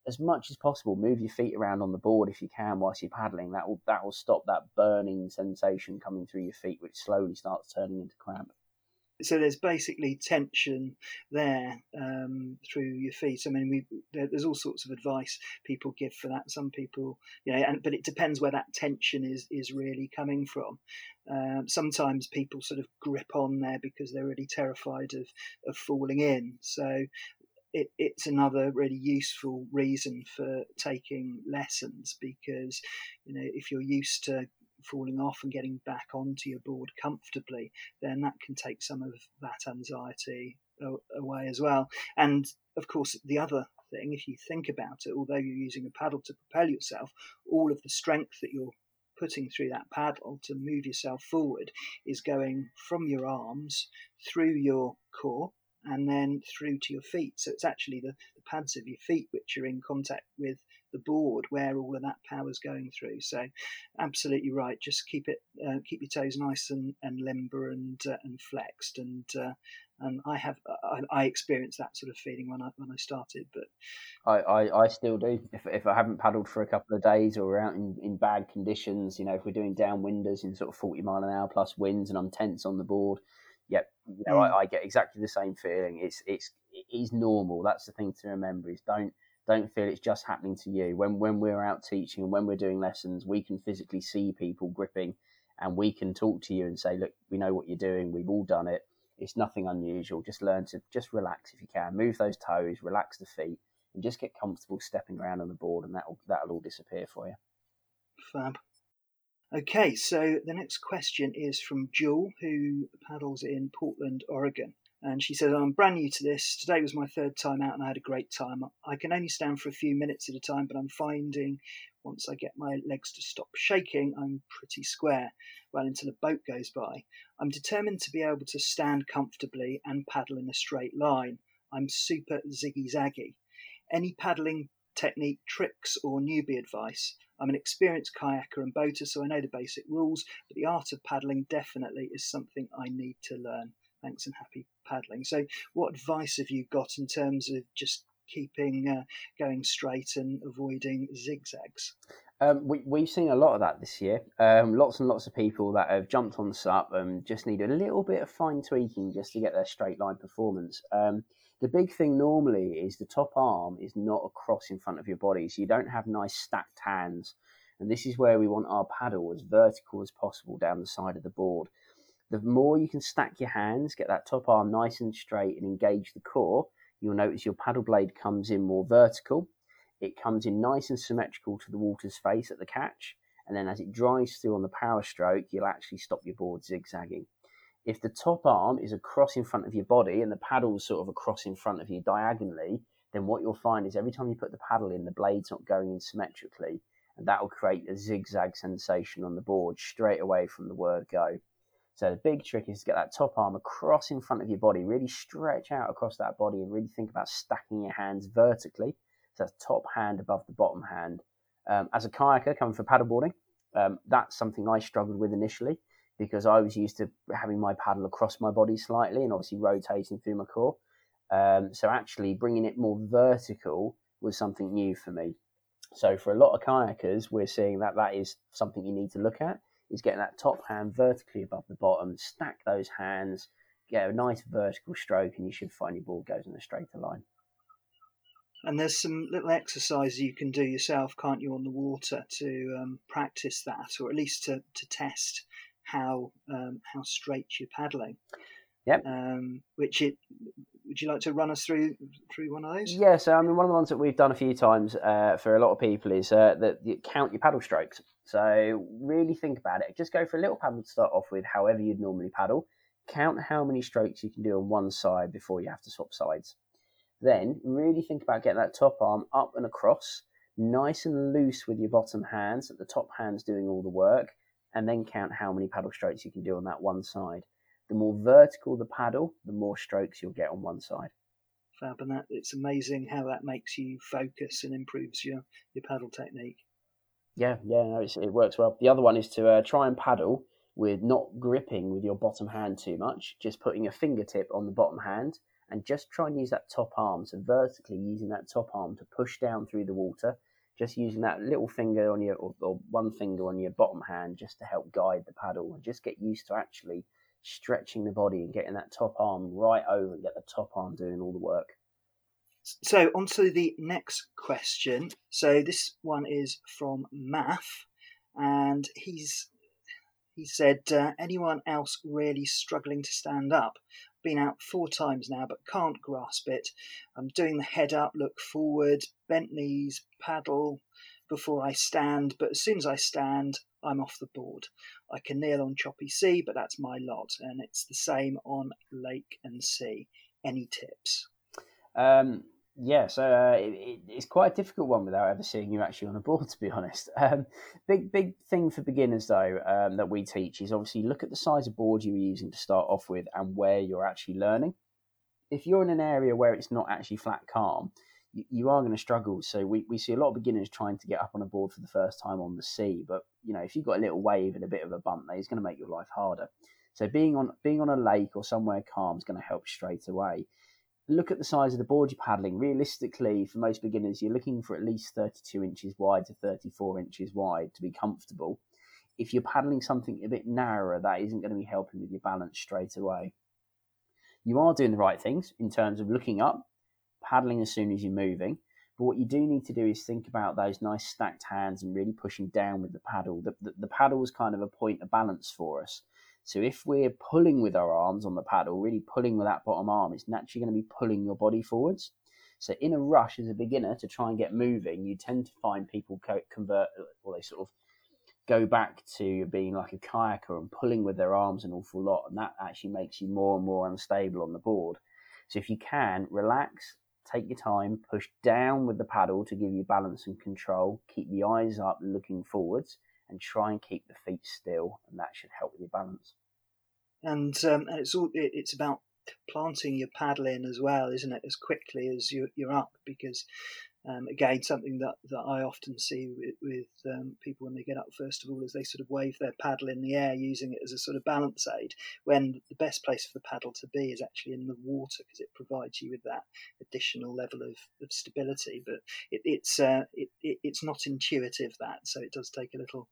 E: As much as possible, move your feet around on the board if you can whilst you're paddling. That will that will stop that burning sensation coming through your feet, which slowly starts turning into cramp
D: so there's basically tension there um, through your feet. I mean, we there's all sorts of advice people give for that. Some people, you know, and but it depends where that tension is is really coming from. Um, sometimes people sort of grip on there because they're really terrified of of falling in. So it, it's another really useful reason for taking lessons because you know if you're used to falling off and getting back onto your board comfortably, then that can take some of that anxiety away as well. And of course, the other thing, if you think about it, although you're using a paddle to propel yourself, all of the strength that you're putting through that paddle to move yourself forward is going from your arms through your core and then through to your feet. So it's actually the, the pads of your feet which are in contact with the board where all of that power is going through. So, absolutely right. Just keep it, uh, keep your toes nice and, and limber and uh, and flexed. And uh, and I have I, I, experienced that sort of feeling when I when I started. But
E: I, I, I still do. If if I haven't paddled for a couple of days or out in, in bad conditions, you know, if we're doing downwinders in sort of forty mile an hour plus winds and I'm tense on the board. Yep, you know, mm. I, I get exactly the same feeling. It's it's it is normal. That's the thing to remember. Is don't don't feel it's just happening to you. When when we're out teaching and when we're doing lessons, we can physically see people gripping, and we can talk to you and say, look, we know what you're doing. We've all done it. It's nothing unusual. Just learn to just relax if you can. Move those toes, relax the feet, and just get comfortable stepping around on the board, and that'll that'll all disappear for you.
D: Fab. Okay, so the next question is from Jewel, who paddles in Portland, Oregon. And she says, I'm brand new to this. Today was my third time out and I had a great time. I can only stand for a few minutes at a time, but I'm finding once I get my legs to stop shaking, I'm pretty square. Well, until a boat goes by. I'm determined to be able to stand comfortably and paddle in a straight line. I'm super ziggy zaggy. Any paddling technique, tricks, or newbie advice? I'm an experienced kayaker and boater, so I know the basic rules, but the art of paddling definitely is something I need to learn. Thanks and happy paddling. So, what advice have you got in terms of just keeping uh, going straight and avoiding zigzags?
E: Um, we, have seen a lot of that this year. Um, lots and lots of people that have jumped on SUP and just need a little bit of fine tweaking just to get their straight line performance. Um, the big thing normally is the top arm is not across in front of your body, so you don't have nice stacked hands. And this is where we want our paddle as vertical as possible down the side of the board. The more you can stack your hands, get that top arm nice and straight, and engage the core, you'll notice your paddle blade comes in more vertical. It comes in nice and symmetrical to the water's face at the catch, and then as it drives through on the power stroke, you'll actually stop your board zigzagging. If the top arm is across in front of your body and the paddle's sort of across in front of you diagonally, then what you'll find is every time you put the paddle in, the blade's not going in symmetrically, and that will create a zigzag sensation on the board straight away from the word go. So the big trick is to get that top arm across in front of your body, really stretch out across that body and really think about stacking your hands vertically So that's top hand above the bottom hand. Um, as a kayaker coming for paddleboarding, um, that's something I struggled with initially because I was used to having my paddle across my body slightly and obviously rotating through my core. Um, so actually bringing it more vertical was something new for me. So for a lot of kayakers, we're seeing that that is something you need to look at is getting that top hand vertically above the bottom, stack those hands, get a nice vertical stroke, and you should find your board goes in a straighter line.
D: And there's some little exercises you can do yourself, can't you, on the water to um, practice that, or at least to, to test how um, how straight you're paddling.
E: Yep.
D: Um, which it would you like to run us through through one of those?
E: Yeah. So I mean, one of the ones that we've done a few times uh, for a lot of people is uh, that you count your paddle strokes. So really think about it. Just go for a little paddle to start off with, however you'd normally paddle. Count how many strokes you can do on one side before you have to swap sides. Then really think about getting that top arm up and across, nice and loose with your bottom hands, that the top hand's doing all the work, and then count how many paddle strokes you can do on that one side. The more vertical the paddle, the more strokes you'll get on one side.
D: Fab, and that it's amazing how that makes you focus and improves your, your paddle technique.
E: Yeah, yeah, no, it works well. The other one is to uh, try and paddle with not gripping with your bottom hand too much, just putting a fingertip on the bottom hand and just try and use that top arm. So vertically using that top arm to push down through the water, just using that little finger on your or, or one finger on your bottom hand just to help guide the paddle and just get used to actually stretching the body and getting that top arm right over and get the top arm doing all the work.
D: So, on to the next question. So, this one is from Math, and he's he said, uh, "Anyone else really struggling to stand up? Been out four times now, but can't grasp it. I'm doing the head up, look forward, bent knees, paddle before I stand, but as soon as I stand, I'm off the board. I can kneel on choppy sea, but that's my lot, and it's the same on lake and sea. Any tips?"
E: Um, yeah, so uh, it, it's quite a difficult one without ever seeing you actually on a board, to be honest. Um, big, big thing for beginners though um, that we teach is obviously look at the size of board you are using to start off with and where you're actually learning. If you're in an area where it's not actually flat calm, you, you are going to struggle. So we, we see a lot of beginners trying to get up on a board for the first time on the sea, but you know if you've got a little wave and a bit of a bump, there, it's going to make your life harder. So being on being on a lake or somewhere calm is going to help straight away look at the size of the board you're paddling. Realistically, for most beginners, you're looking for at least 32 inches wide to 34 inches wide to be comfortable. If you're paddling something a bit narrower, that isn't going to be helping with your balance straight away. You are doing the right things in terms of looking up, paddling as soon as you're moving. But what you do need to do is think about those nice stacked hands and really pushing down with the paddle. The, the, the paddle is kind of a point of balance for us. So if we're pulling with our arms on the paddle, really pulling with that bottom arm, it's naturally going to be pulling your body forwards. So in a rush as a beginner to try and get moving, you tend to find people convert or they sort of go back to being like a kayaker and pulling with their arms an awful lot, and that actually makes you more and more unstable on the board. So if you can, relax, take your time, push down with the paddle to give you balance and control, keep the eyes up looking forwards, and try and keep the feet still, and that should help with your balance.
D: And um, and it's all it, it's about planting your paddle in as well, isn't it? As quickly as you, you're up, because um, again, something that, that I often see with, with um, people when they get up, first of all, is they sort of wave their paddle in the air using it as a sort of balance aid, when the best place for the paddle to be is actually in the water because it provides you with that additional level of, of stability. But it, it's uh, it, it, it's not intuitive that, so it does take a little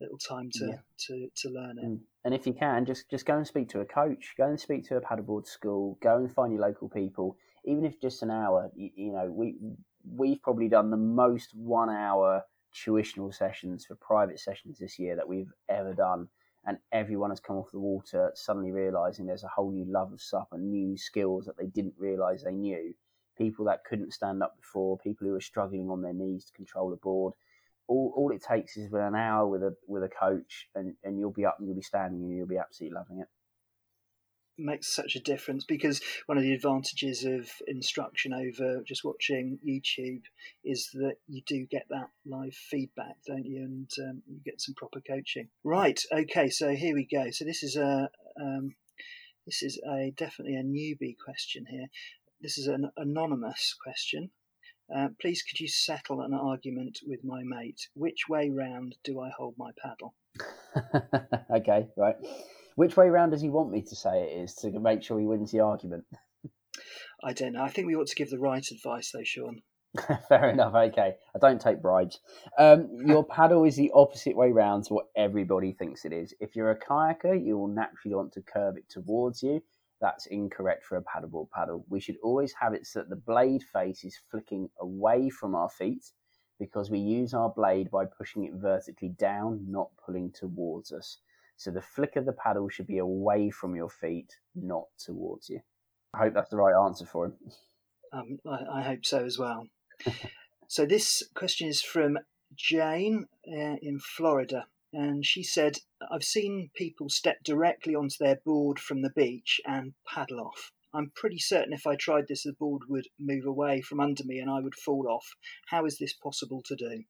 D: little time to, yeah. to, to learn it.
E: Mm. And if you can, just just go and speak to a coach, go and speak to a paddleboard school, go and find your local people, even if just an hour. You, you know, we we've probably done the most one hour tuitional sessions for private sessions this year that we've ever done. And everyone has come off the water suddenly realizing there's a whole new love of SUP and new skills that they didn't realize they knew. People that couldn't stand up before, people who were struggling on their knees to control a board. All, all it takes is an hour with a with a coach, and, and you'll be up and you'll be standing and you'll be absolutely loving it
D: makes such a difference because one of the advantages of instruction over just watching YouTube is that you do get that live feedback, don't you? And um, you get some proper coaching. Right. Okay. So here we go. So this is a um, this is a definitely a newbie question here. This is an anonymous question. Uh, please, could you settle an argument with my mate? Which way round do I hold my paddle?
E: okay, right. Which way round does he want me to say it is to make sure he wins the argument?
D: I don't know. I think we ought to give the right advice, though, Sean.
E: Fair enough. Okay, I don't take bribes. Um, your paddle is the opposite way round to what everybody thinks it is. If you're a kayaker, you will naturally want to curve it towards you. That's incorrect for a paddleboard paddle. We should always have it so that the blade face is flicking away from our feet because we use our blade by pushing it vertically down, not pulling towards us. So the flick of the paddle should be away from your feet, not towards you. I hope that's the right answer for him.
D: Um, I, I, hope so as well. so this question is from Jane uh, in Florida, and she said, "I've seen people step directly onto their board from the beach and paddle off. I'm pretty certain if I tried this, the board would move away from under me and I would fall off. How is this possible to do?"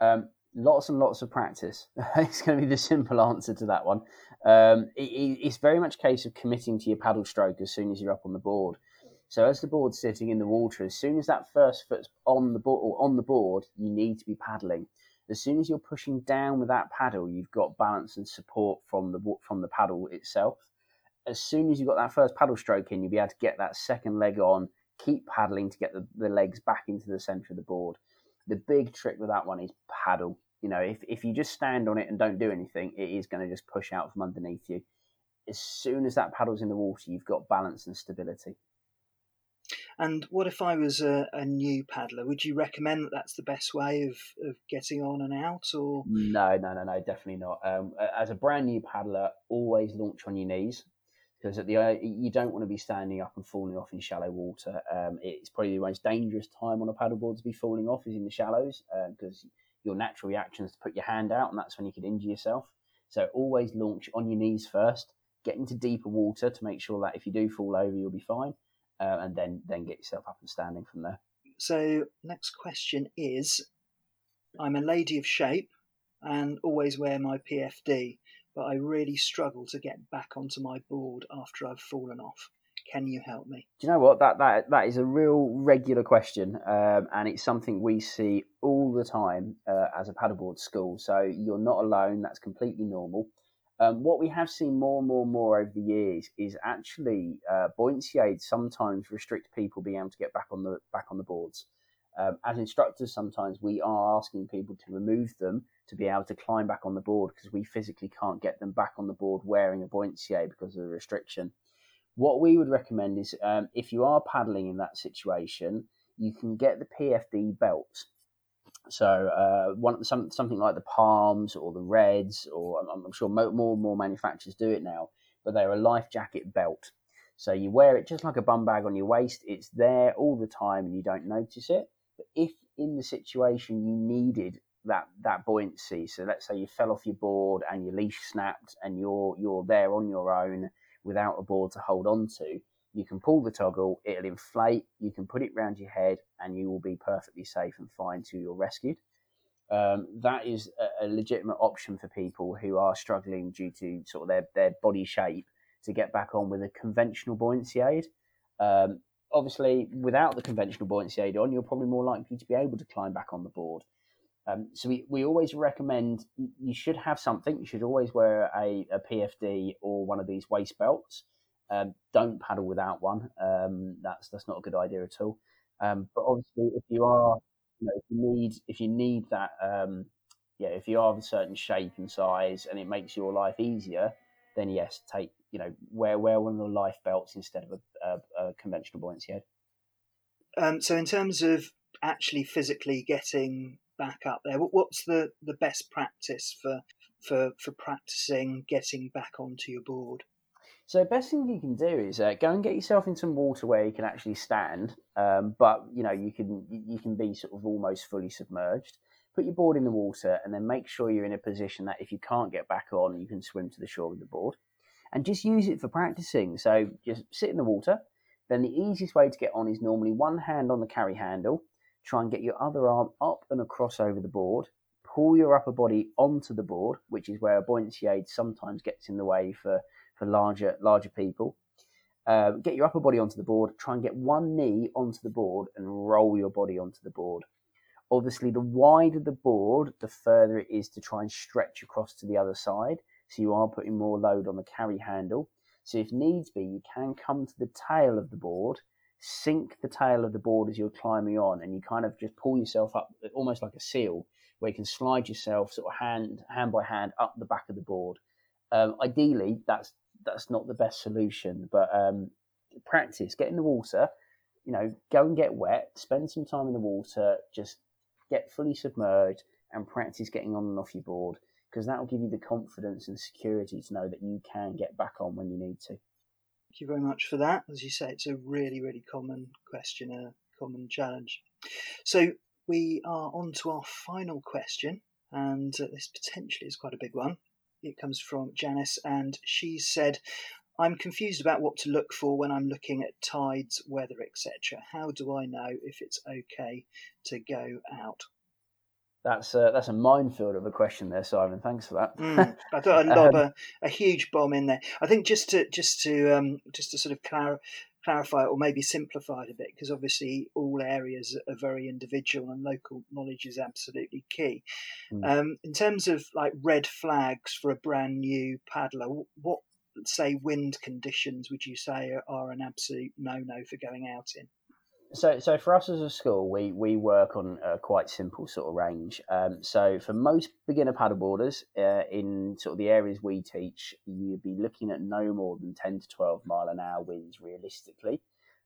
E: Um, lots and lots of practice. it's going to be the simple answer to that one. Um, it, it's very much a case of committing to your paddle stroke as soon as you're up on the board. So as the board's sitting in the water, as soon as that first foot's on the board or on the board, you need to be paddling. As soon as you're pushing down with that paddle, you've got balance and support from the from the paddle itself. As soon as you've got that first paddle stroke in, you'll be able to get that second leg on, keep paddling to get the, the legs back into the centre of the board. The big trick with that one is paddle. You know, if, if you just stand on it and don't do anything, it is going to just push out from underneath you. As soon as that paddle's in the water, you've got balance and stability.
D: And what if I was a, a, new paddler? Would you recommend that that's the best way of, of getting on and out? Or
E: no, no, no, no, definitely not. Um, as a brand new paddler, always launch on your knees because at the uh, you don't want to be standing up and falling off in shallow water. Um, it's probably the most dangerous time on a paddleboard to be falling off is in the shallows because um, your natural reaction is to put your hand out, and that's when you could injure yourself. So always launch on your knees first. Get into deeper water to make sure that if you do fall over, you'll be fine uh, and then then get yourself up and standing from there.
D: So next question is, I'm a lady of shape and always wear my PFD, but I really struggle to get back onto my board after I've fallen off. Can you help me?
E: Do you know what that that that is a real regular question, um, and it's something we see all the time uh, as a paddleboard school. So you're not alone. That's completely normal. Um, what we have seen more and more and more over the years is actually uh, buoyancy aids sometimes restrict people being able to get back on the back on the boards. Um, as instructors, sometimes we are asking people to remove them to be able to climb back on the board because we physically can't get them back on the board wearing a buoyancy because of the restriction. What we would recommend is um, if you are paddling in that situation, you can get the PFD belt. So uh, one some, something like the Palms or the Reds, or I'm, I'm sure more, more and more manufacturers do it now, but they're a life jacket belt. So you wear it just like a bum bag on your waist. It's there all the time, and you don't notice it. But if in the situation you needed that that buoyancy, so let's say you fell off your board and your leash snapped, and you're you're there on your own without a board to hold on to, you can pull the toggle, it'll inflate, you can put it round your head, and you will be perfectly safe and fine till you're rescued. Um, that is a, a, legitimate option for people who are struggling due to sort of their, their body shape to get back on with a conventional buoyancy aid. Um, obviously, without the conventional buoyancy aid on, you're probably more likely to be able to climb back on the board. Um, so we, we always recommend you should have something. You should always wear a, a PFD or one of these waist belts. Um, don't paddle without one. Um, that's that's not a good idea at all. Um, but obviously, if you are, you know, if you need if you need that, um, yeah, if you are of a certain shape and size, and it makes your life easier, then yes, take you know wear wear one of the life belts instead of a, a, a conventional buoyancy aid.
D: Um, so, in terms of actually physically getting back up there, what's the, the best practice for for for practicing getting back onto your board?
E: So best thing you can do is uh, go and get yourself in some water where you can actually stand, um, but you know you can you can be sort of almost fully submerged. Put your board in the water, and then make sure you're in a position that if you can't get back on, you can swim to the shore with the board, and just use it for practicing. So just sit in the water. Then the easiest way to get on is normally one hand on the carry handle. Try and get your other arm up and across over the board. Pull your upper body onto the board, which is where a buoyancy aid sometimes gets in the way for for larger larger people. Uh, get your upper body onto the board, try and get one knee onto the board and roll your body onto the board. Obviously, the wider the board, the further it is to try and stretch across to the other side. So you are putting more load on the carry handle. So if needs be, you can come to the tail of the board, sink the tail of the board as you're climbing on, and you kind of just pull yourself up almost like a seal, where you can slide yourself sort of hand hand by hand up the back of the board. Um, ideally, that's that's not the best solution, but um, practice, get in the water, you know, go and get wet, spend some time in the water, just get fully submerged and practice getting on and off your board because that will give you the confidence and security to know that you can get back on when you need to.
D: Thank you very much for that. As you say, it's a really, really common question, a common challenge. So we are on to our final question, and uh, this potentially is quite a big one. It comes from Janice, and she said, I'm confused about what to look for when I'm looking at tides, weather, etc. How do I know if it's okay to go out?
E: That's a, that's a minefield of a question there, Simon. Thanks for that.
D: mm, I thought I'd lob um, a, a, huge bomb in there. I think just to just to um, just to sort of clar- clarify it or maybe simplify it a bit, because obviously all areas are very individual and local knowledge is absolutely key. Mm. Um, in terms of like red flags for a brand new paddler, what say wind conditions would you say are, are an absolute no no for going out in?
E: So, so for us as a school, we, we work on a quite simple sort of range. Um, so, for most beginner paddleboarders uh, in sort of the areas we teach, you'd be looking at no more than 10 to 12 mile an hour winds realistically.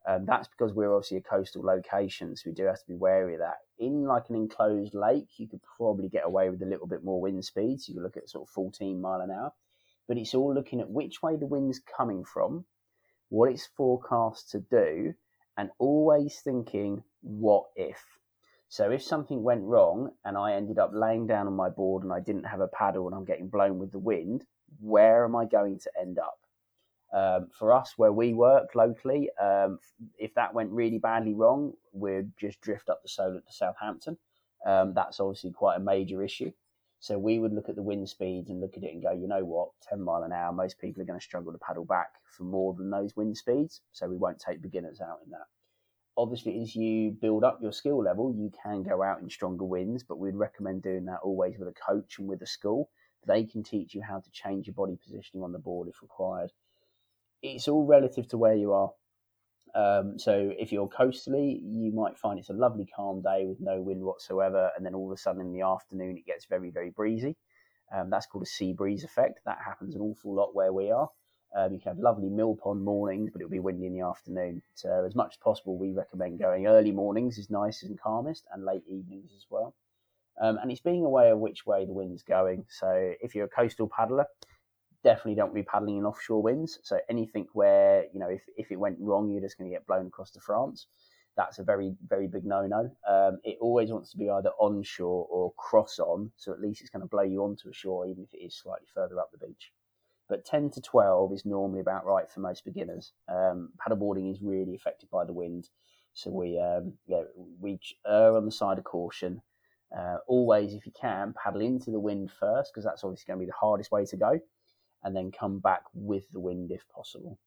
E: Um, that's because we're obviously a coastal location, so we do have to be wary of that. In like an enclosed lake, you could probably get away with a little bit more wind speed. So you look at sort of 14 mile an hour, but it's all looking at which way the wind's coming from, what it's forecast to do, and always thinking, what if? So if something went wrong and I ended up laying down on my board and I didn't have a paddle and I'm getting blown with the wind, where am I going to end up? Um, for us, where we work locally, um, if that went really badly wrong, we'd just drift up the Solent to Southampton. Um, that's obviously quite a major issue. So we would look at the wind speeds and look at it and go, you know what, 10 mile an hour, most people are going to struggle to paddle back for more than those wind speeds. So we won't take beginners out in that. Obviously, as you build up your skill level, you can go out in stronger winds, but we'd recommend doing that always with a coach and with a school. They can teach you how to change your body positioning on the board if required. It's all relative to where you are. Um, so if you're coastally, you might find it's a lovely calm day with no wind whatsoever, and then all of a sudden in the afternoon it gets very very breezy. Um, that's called a sea breeze effect. That happens an awful lot where we are. Um, you can have lovely mill pond mornings, but it'll be windy in the afternoon. So as much as possible, we recommend going early mornings is nicest and calmest, and late evenings as well. Um, and it's being aware of which way the wind's going. So if you're a coastal paddler, definitely don't be paddling in offshore winds. So anything where you know if, if it went wrong, you're just going to get blown across to France. That's a very very big no no. Um, it always wants to be either onshore or cross on, so at least it's going to blow you onto a shore, even if it is slightly further up the beach. But 10 to 12 is normally about right for most beginners. Um, paddleboarding is really affected by the wind, so we um, yeah we err on the side of caution. Uh, always, if you can, paddle into the wind first because that's obviously going to be the hardest way to go and then come back with the wind if possible.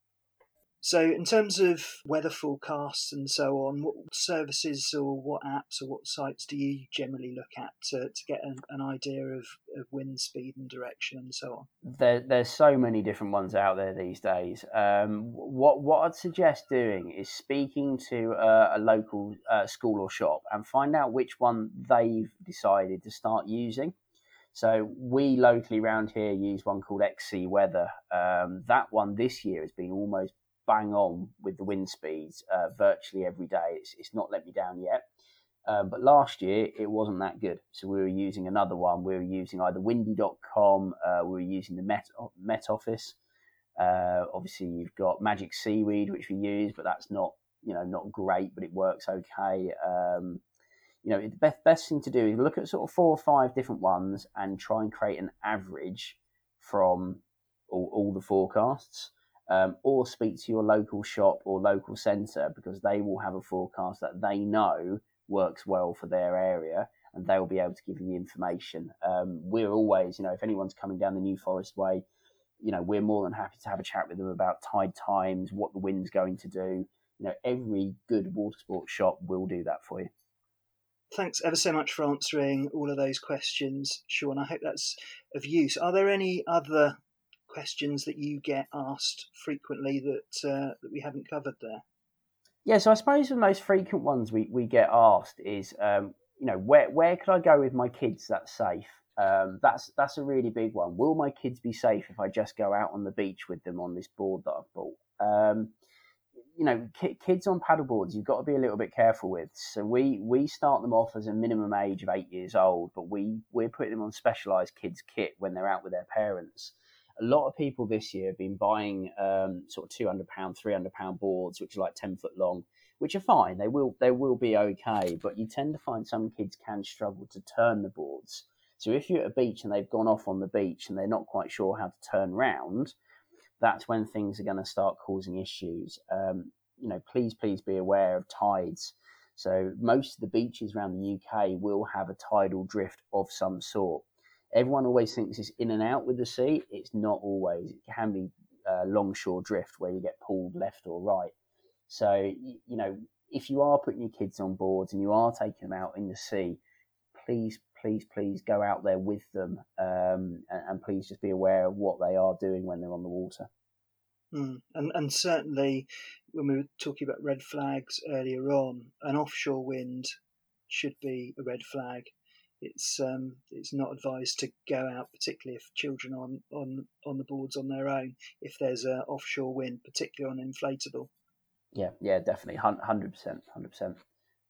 D: So, in terms of weather forecasts and so on, what services or what apps or what sites do you generally look at to, to get an, an idea of, of wind speed and direction and so on?
E: There, there's so many different ones out there these days. Um, what what I'd suggest doing is speaking to a, a local uh, school or shop and find out which one they've decided to start using. So we locally around here use one called XC Weather. Um, that one this year has been almost bang on with the wind speeds uh, virtually every day. It's, it's not let me down yet. Um, but last year it wasn't that good. So we were using another one. We were using either windy.com, uh, we were using the Met, Met Office. Uh, obviously, you've got Magic Seaweed, which we use, but that's not you know not great, but it works okay. Um, you know, the best, best thing to do is look at sort of four or five different ones and try and create an average from all, all the forecasts. Um, or speak to your local shop or local centre because they will have a forecast that they know works well for their area and they'll be able to give you the information. Um, we're always, you know, if anyone's coming down the New Forest Way, you know, we're more than happy to have a chat with them about tide times, what the wind's going to do. You know, every good water sports shop will do that for you.
D: Thanks ever so much for answering all of those questions, Sean. I hope that's of use. Are there any other questions that you get asked frequently that uh, that we haven't covered there?
E: Yeah, so I suppose the most frequent ones we, we get asked is, um, you know, where where could I go with my kids that's safe? Um, that's that's a really big one. Will my kids be safe if I just go out on the beach with them on this board that I've bought? Um, you know, kids on paddleboards, you've got to be a little bit careful with. So we we start them off as a minimum age of eight years old, but we we're putting them on specialised kids kit when they're out with their parents. A lot of people this year have been buying um, sort of two hundred pound, three hundred pound boards, which are like ten foot long, which are fine. They will they will be okay, but you tend to find some kids can struggle to turn the boards. So if you're at a beach and they've gone off on the beach and they're not quite sure how to turn round, that's when things are going to start causing issues. Um, you know, please, please be aware of tides. So most of the beaches around the UK will have a tidal drift of some sort. Everyone always thinks it's in and out with the sea. It's not always. It can be uh, longshore drift where you get pulled left or right. So you, you know, if you are putting your kids on boards and you are taking them out in the sea, please, please, please go out there with them, um, and, and, please just be aware of what they are doing when they're on the water.
D: Mm. And and certainly, when we were talking about red flags earlier on, an offshore wind should be a red flag. It's um, it's not advised to go out, particularly if children are on on on the boards on their own. If there's an offshore wind, particularly on inflatable.
E: Yeah, yeah, definitely, hundred percent, hundred percent.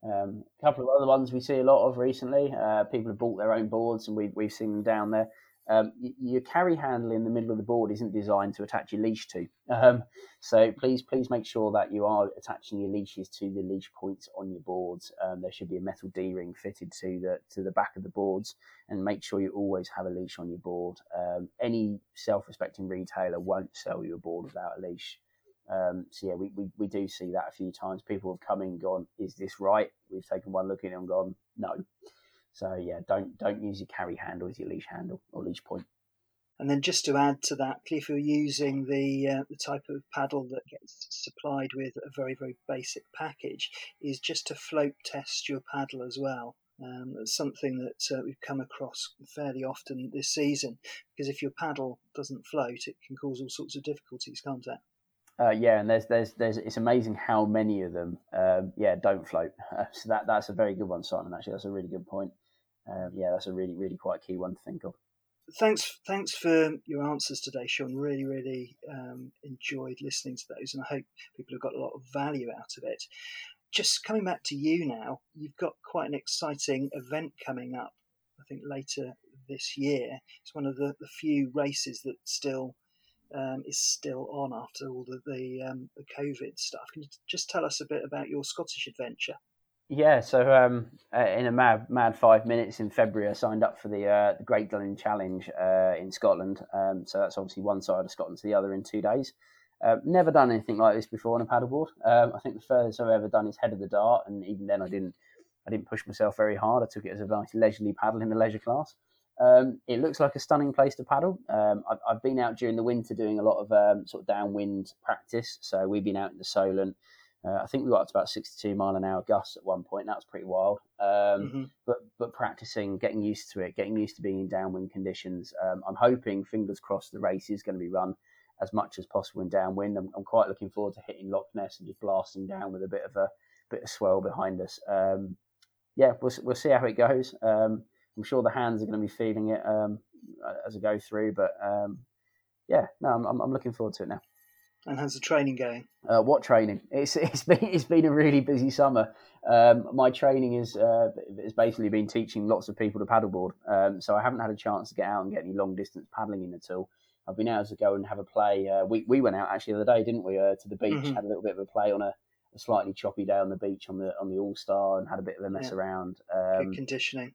E: Um, a couple of other ones we see a lot of recently. Uh, people have bought their own boards, and we've we've seen them down there. Um, your carry handle in the middle of the board isn't designed to attach your leash to. Um, so please, please make sure that you are attaching your leashes to the leash points on your boards. Um, there should be a metal D ring fitted to the to the back of the boards, and make sure you always have a leash on your board. Um, any self-respecting retailer won't sell you a board without a leash. Um, so yeah, we, we, we do see that a few times. People have come in and gone, is this right? We've taken one look at it and gone, no. So yeah, don't don't use your carry handle as your leash handle or leash point.
D: And then just to add to that, if you're using the uh, the type of paddle that gets supplied with a very very basic package, is just to float test your paddle as well. Um, that's something that uh, we've come across fairly often this season because if your paddle doesn't float, it can cause all sorts of difficulties, can't it?
E: Uh, yeah, and there's there's there's it's amazing how many of them, um, yeah, don't float. Uh, so that that's a very good one, Simon. Actually, that's a really good point. Um, yeah, that's a really really quite key one to think of.
D: Thanks, thanks for your answers today, Sean. Really, really um, enjoyed listening to those, and I hope people have got a lot of value out of it. Just coming back to you now, you've got quite an exciting event coming up. I think later this year. It's one of the, the few races that still um, is still on after all the the, um, the COVID stuff. Can you just tell us a bit about your Scottish adventure?
E: Yeah, so um, uh, in a mad mad five minutes in February, I signed up for the uh, the Great Glen Challenge uh, in Scotland. Um, so that's obviously one side of Scotland to the other in two days. Uh, never done anything like this before on a paddleboard. Um, I think the furthest I've ever done is head of the dart, and even then I didn't I didn't push myself very hard. I took it as a nice leisurely paddle in the leisure class. Um, it looks like a stunning place to paddle. Um, I've, I've, been out during the winter doing a lot of um, sort of downwind practice. So we've been out in the Solent. Uh, I think we got up to about 62 mile an hour gusts at one point. That was pretty wild. Um, mm-hmm. But but practicing, getting used to it, getting used to being in downwind conditions. Um, I'm hoping, fingers crossed, the race is going to be run as much as possible in downwind. I'm, I'm, quite looking forward to hitting Loch Ness and just blasting down with a bit of a bit of swell behind us. Um, yeah, we'll, we'll see how it goes. Um, I'm sure the hands are going to be feeling it um, as I go through. But um, yeah, no, I'm, I'm, looking forward to it now.
D: And how's the training going?
E: Uh, what training? It's it's been it's been a really busy summer. Um, my training is uh, has basically been teaching lots of people to paddleboard. Um, so I haven't had a chance to get out and get any long distance paddling in at all. I've been able to go and have a play. Uh, we we went out actually the other day, didn't we? Uh, to the beach, mm-hmm. had a little bit of a play on a, a, slightly choppy day on the beach on the on the All Star, and had a bit of a mess yeah. around.
D: Um, Good conditioning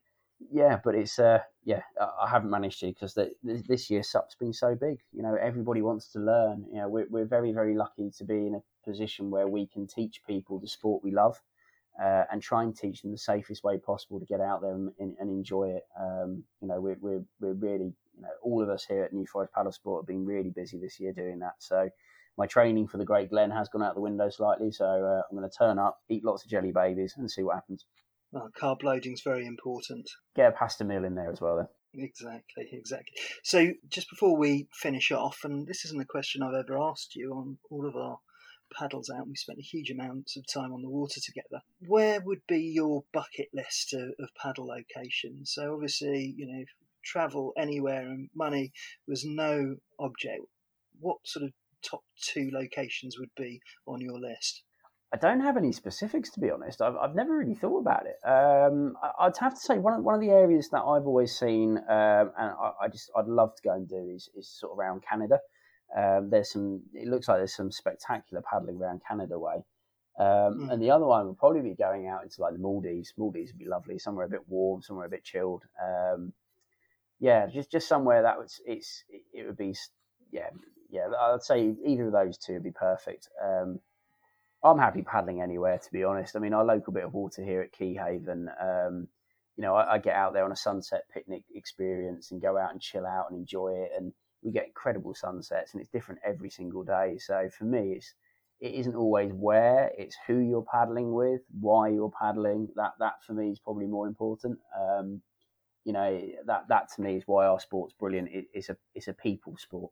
E: yeah, but it's uh, yeah, I haven't managed to because this year SUP's been so big. You know, everybody wants to learn. You know, we're we're very very lucky to be in a position where we can teach people the sport we love, uh, and try and teach them the safest way possible to get out there and, and enjoy it. Um, you know, we're we're we're really you know, all of us here at New Forest Paddle Sport have been really busy this year doing that. So my training for the Great Glen has gone out the window slightly. So uh, I'm going to turn up, eat lots of jelly babies, and see what happens.
D: Well, carb loading is very important.
E: Get a pasta meal in there as well, then.
D: Exactly, exactly. So, just before we finish off, and this isn't a question I've ever asked you on all of our paddles out, we spent a huge amount of time on the water together. Where would be your bucket list of, of paddle locations? So, obviously, you know, travel anywhere and money was no object. What sort of top two locations would be on your list?
E: I don't have any specifics to be honest. I've, I've never really thought about it. Um, I, would have to say one of, one of the areas that I've always seen, um, and I, I, just I'd love to go and do is, is sort of around Canada. Um, there's some. It looks like there's some spectacular paddling around Canada way. Mm. And the other one would probably be going out into like the Maldives. Maldives would be lovely, somewhere a bit warm, somewhere a bit chilled. Um, yeah, just just somewhere that was it's it would be yeah yeah. I'd say either of those two would be perfect. I'm happy paddling anywhere, to be honest. I mean, our local bit of water here at Keyhaven, um, you know, I, I, get out there on a sunset picnic experience and go out and chill out and enjoy it. And we get incredible sunsets, and it's different every single day. So for me, it's it isn't always where, it's who you're paddling with, why you're paddling. That that for me is probably more important. Um, you know, that that to me is why our sport's brilliant. It, it's a it's a people sport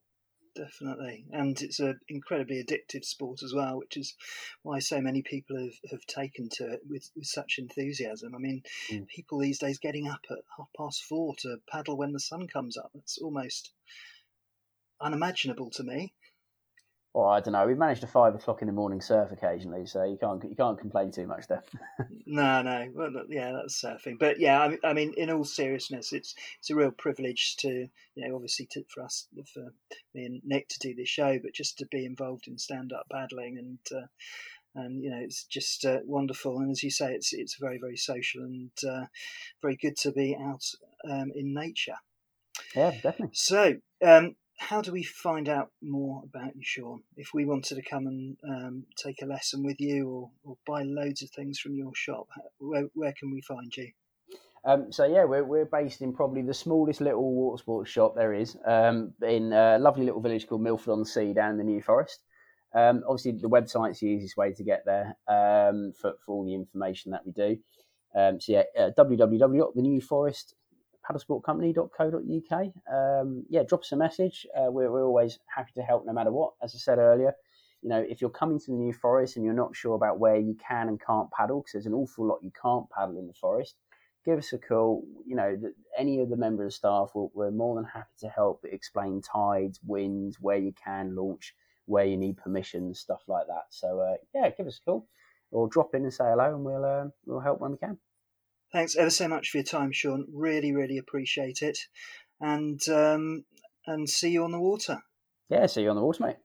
D: definitely. And it's an incredibly addictive sport as well, which is why so many people have, have taken to it with, with such enthusiasm. I mean, mm. people these days getting up at half past four to paddle when the sun comes up. It's almost unimaginable to me.
E: Well, I don't know. We've managed a five o'clock in the morning surf occasionally, so you can't you can't complain too much there.
D: no, no. Well, yeah, that's surfing. But yeah, I, I, mean, in all seriousness, it's it's a real privilege to you know, obviously to, for us, for me and Nick to do this show, but just to be involved in stand up paddling and. Uh, and you know it's just uh, wonderful, and as you say, it's it's very very social and uh, very good to be out um, in nature.
E: Yeah, definitely.
D: So, um, how do we find out more about you, Sean? If we wanted to come and um, take a lesson with you or, or, buy loads of things from your shop, where, where can we find you?
E: Um, so yeah, we're, we're based in probably the smallest little water sports shop there is um, in a lovely little village called Milford on Sea down in the New Forest. Um, obviously, the website's the easiest way to get there um, for, for all the information that we do. Um, so yeah, uh, www.thenewforest paddlesportcompany.co.uk. Um, yeah, drop us a message. Uh, we're, we're always happy to help no matter what. As I said earlier, you know, if you're coming to the New Forest and you're not sure about where you can and can't paddle, because there's an awful lot you can't paddle in the forest, give us a call. You know, any of the members of staff, will, we're more than happy to help explain tides, winds, where you can launch, where you need permission, stuff like that. So, uh, yeah, give us a call or drop in and say hello, and we'll uh, we'll help when we can.
D: Thanks ever so much for your time, Sean. Really, really appreciate it. And um, and see you on the water.
E: Yeah, see you on the water, mate.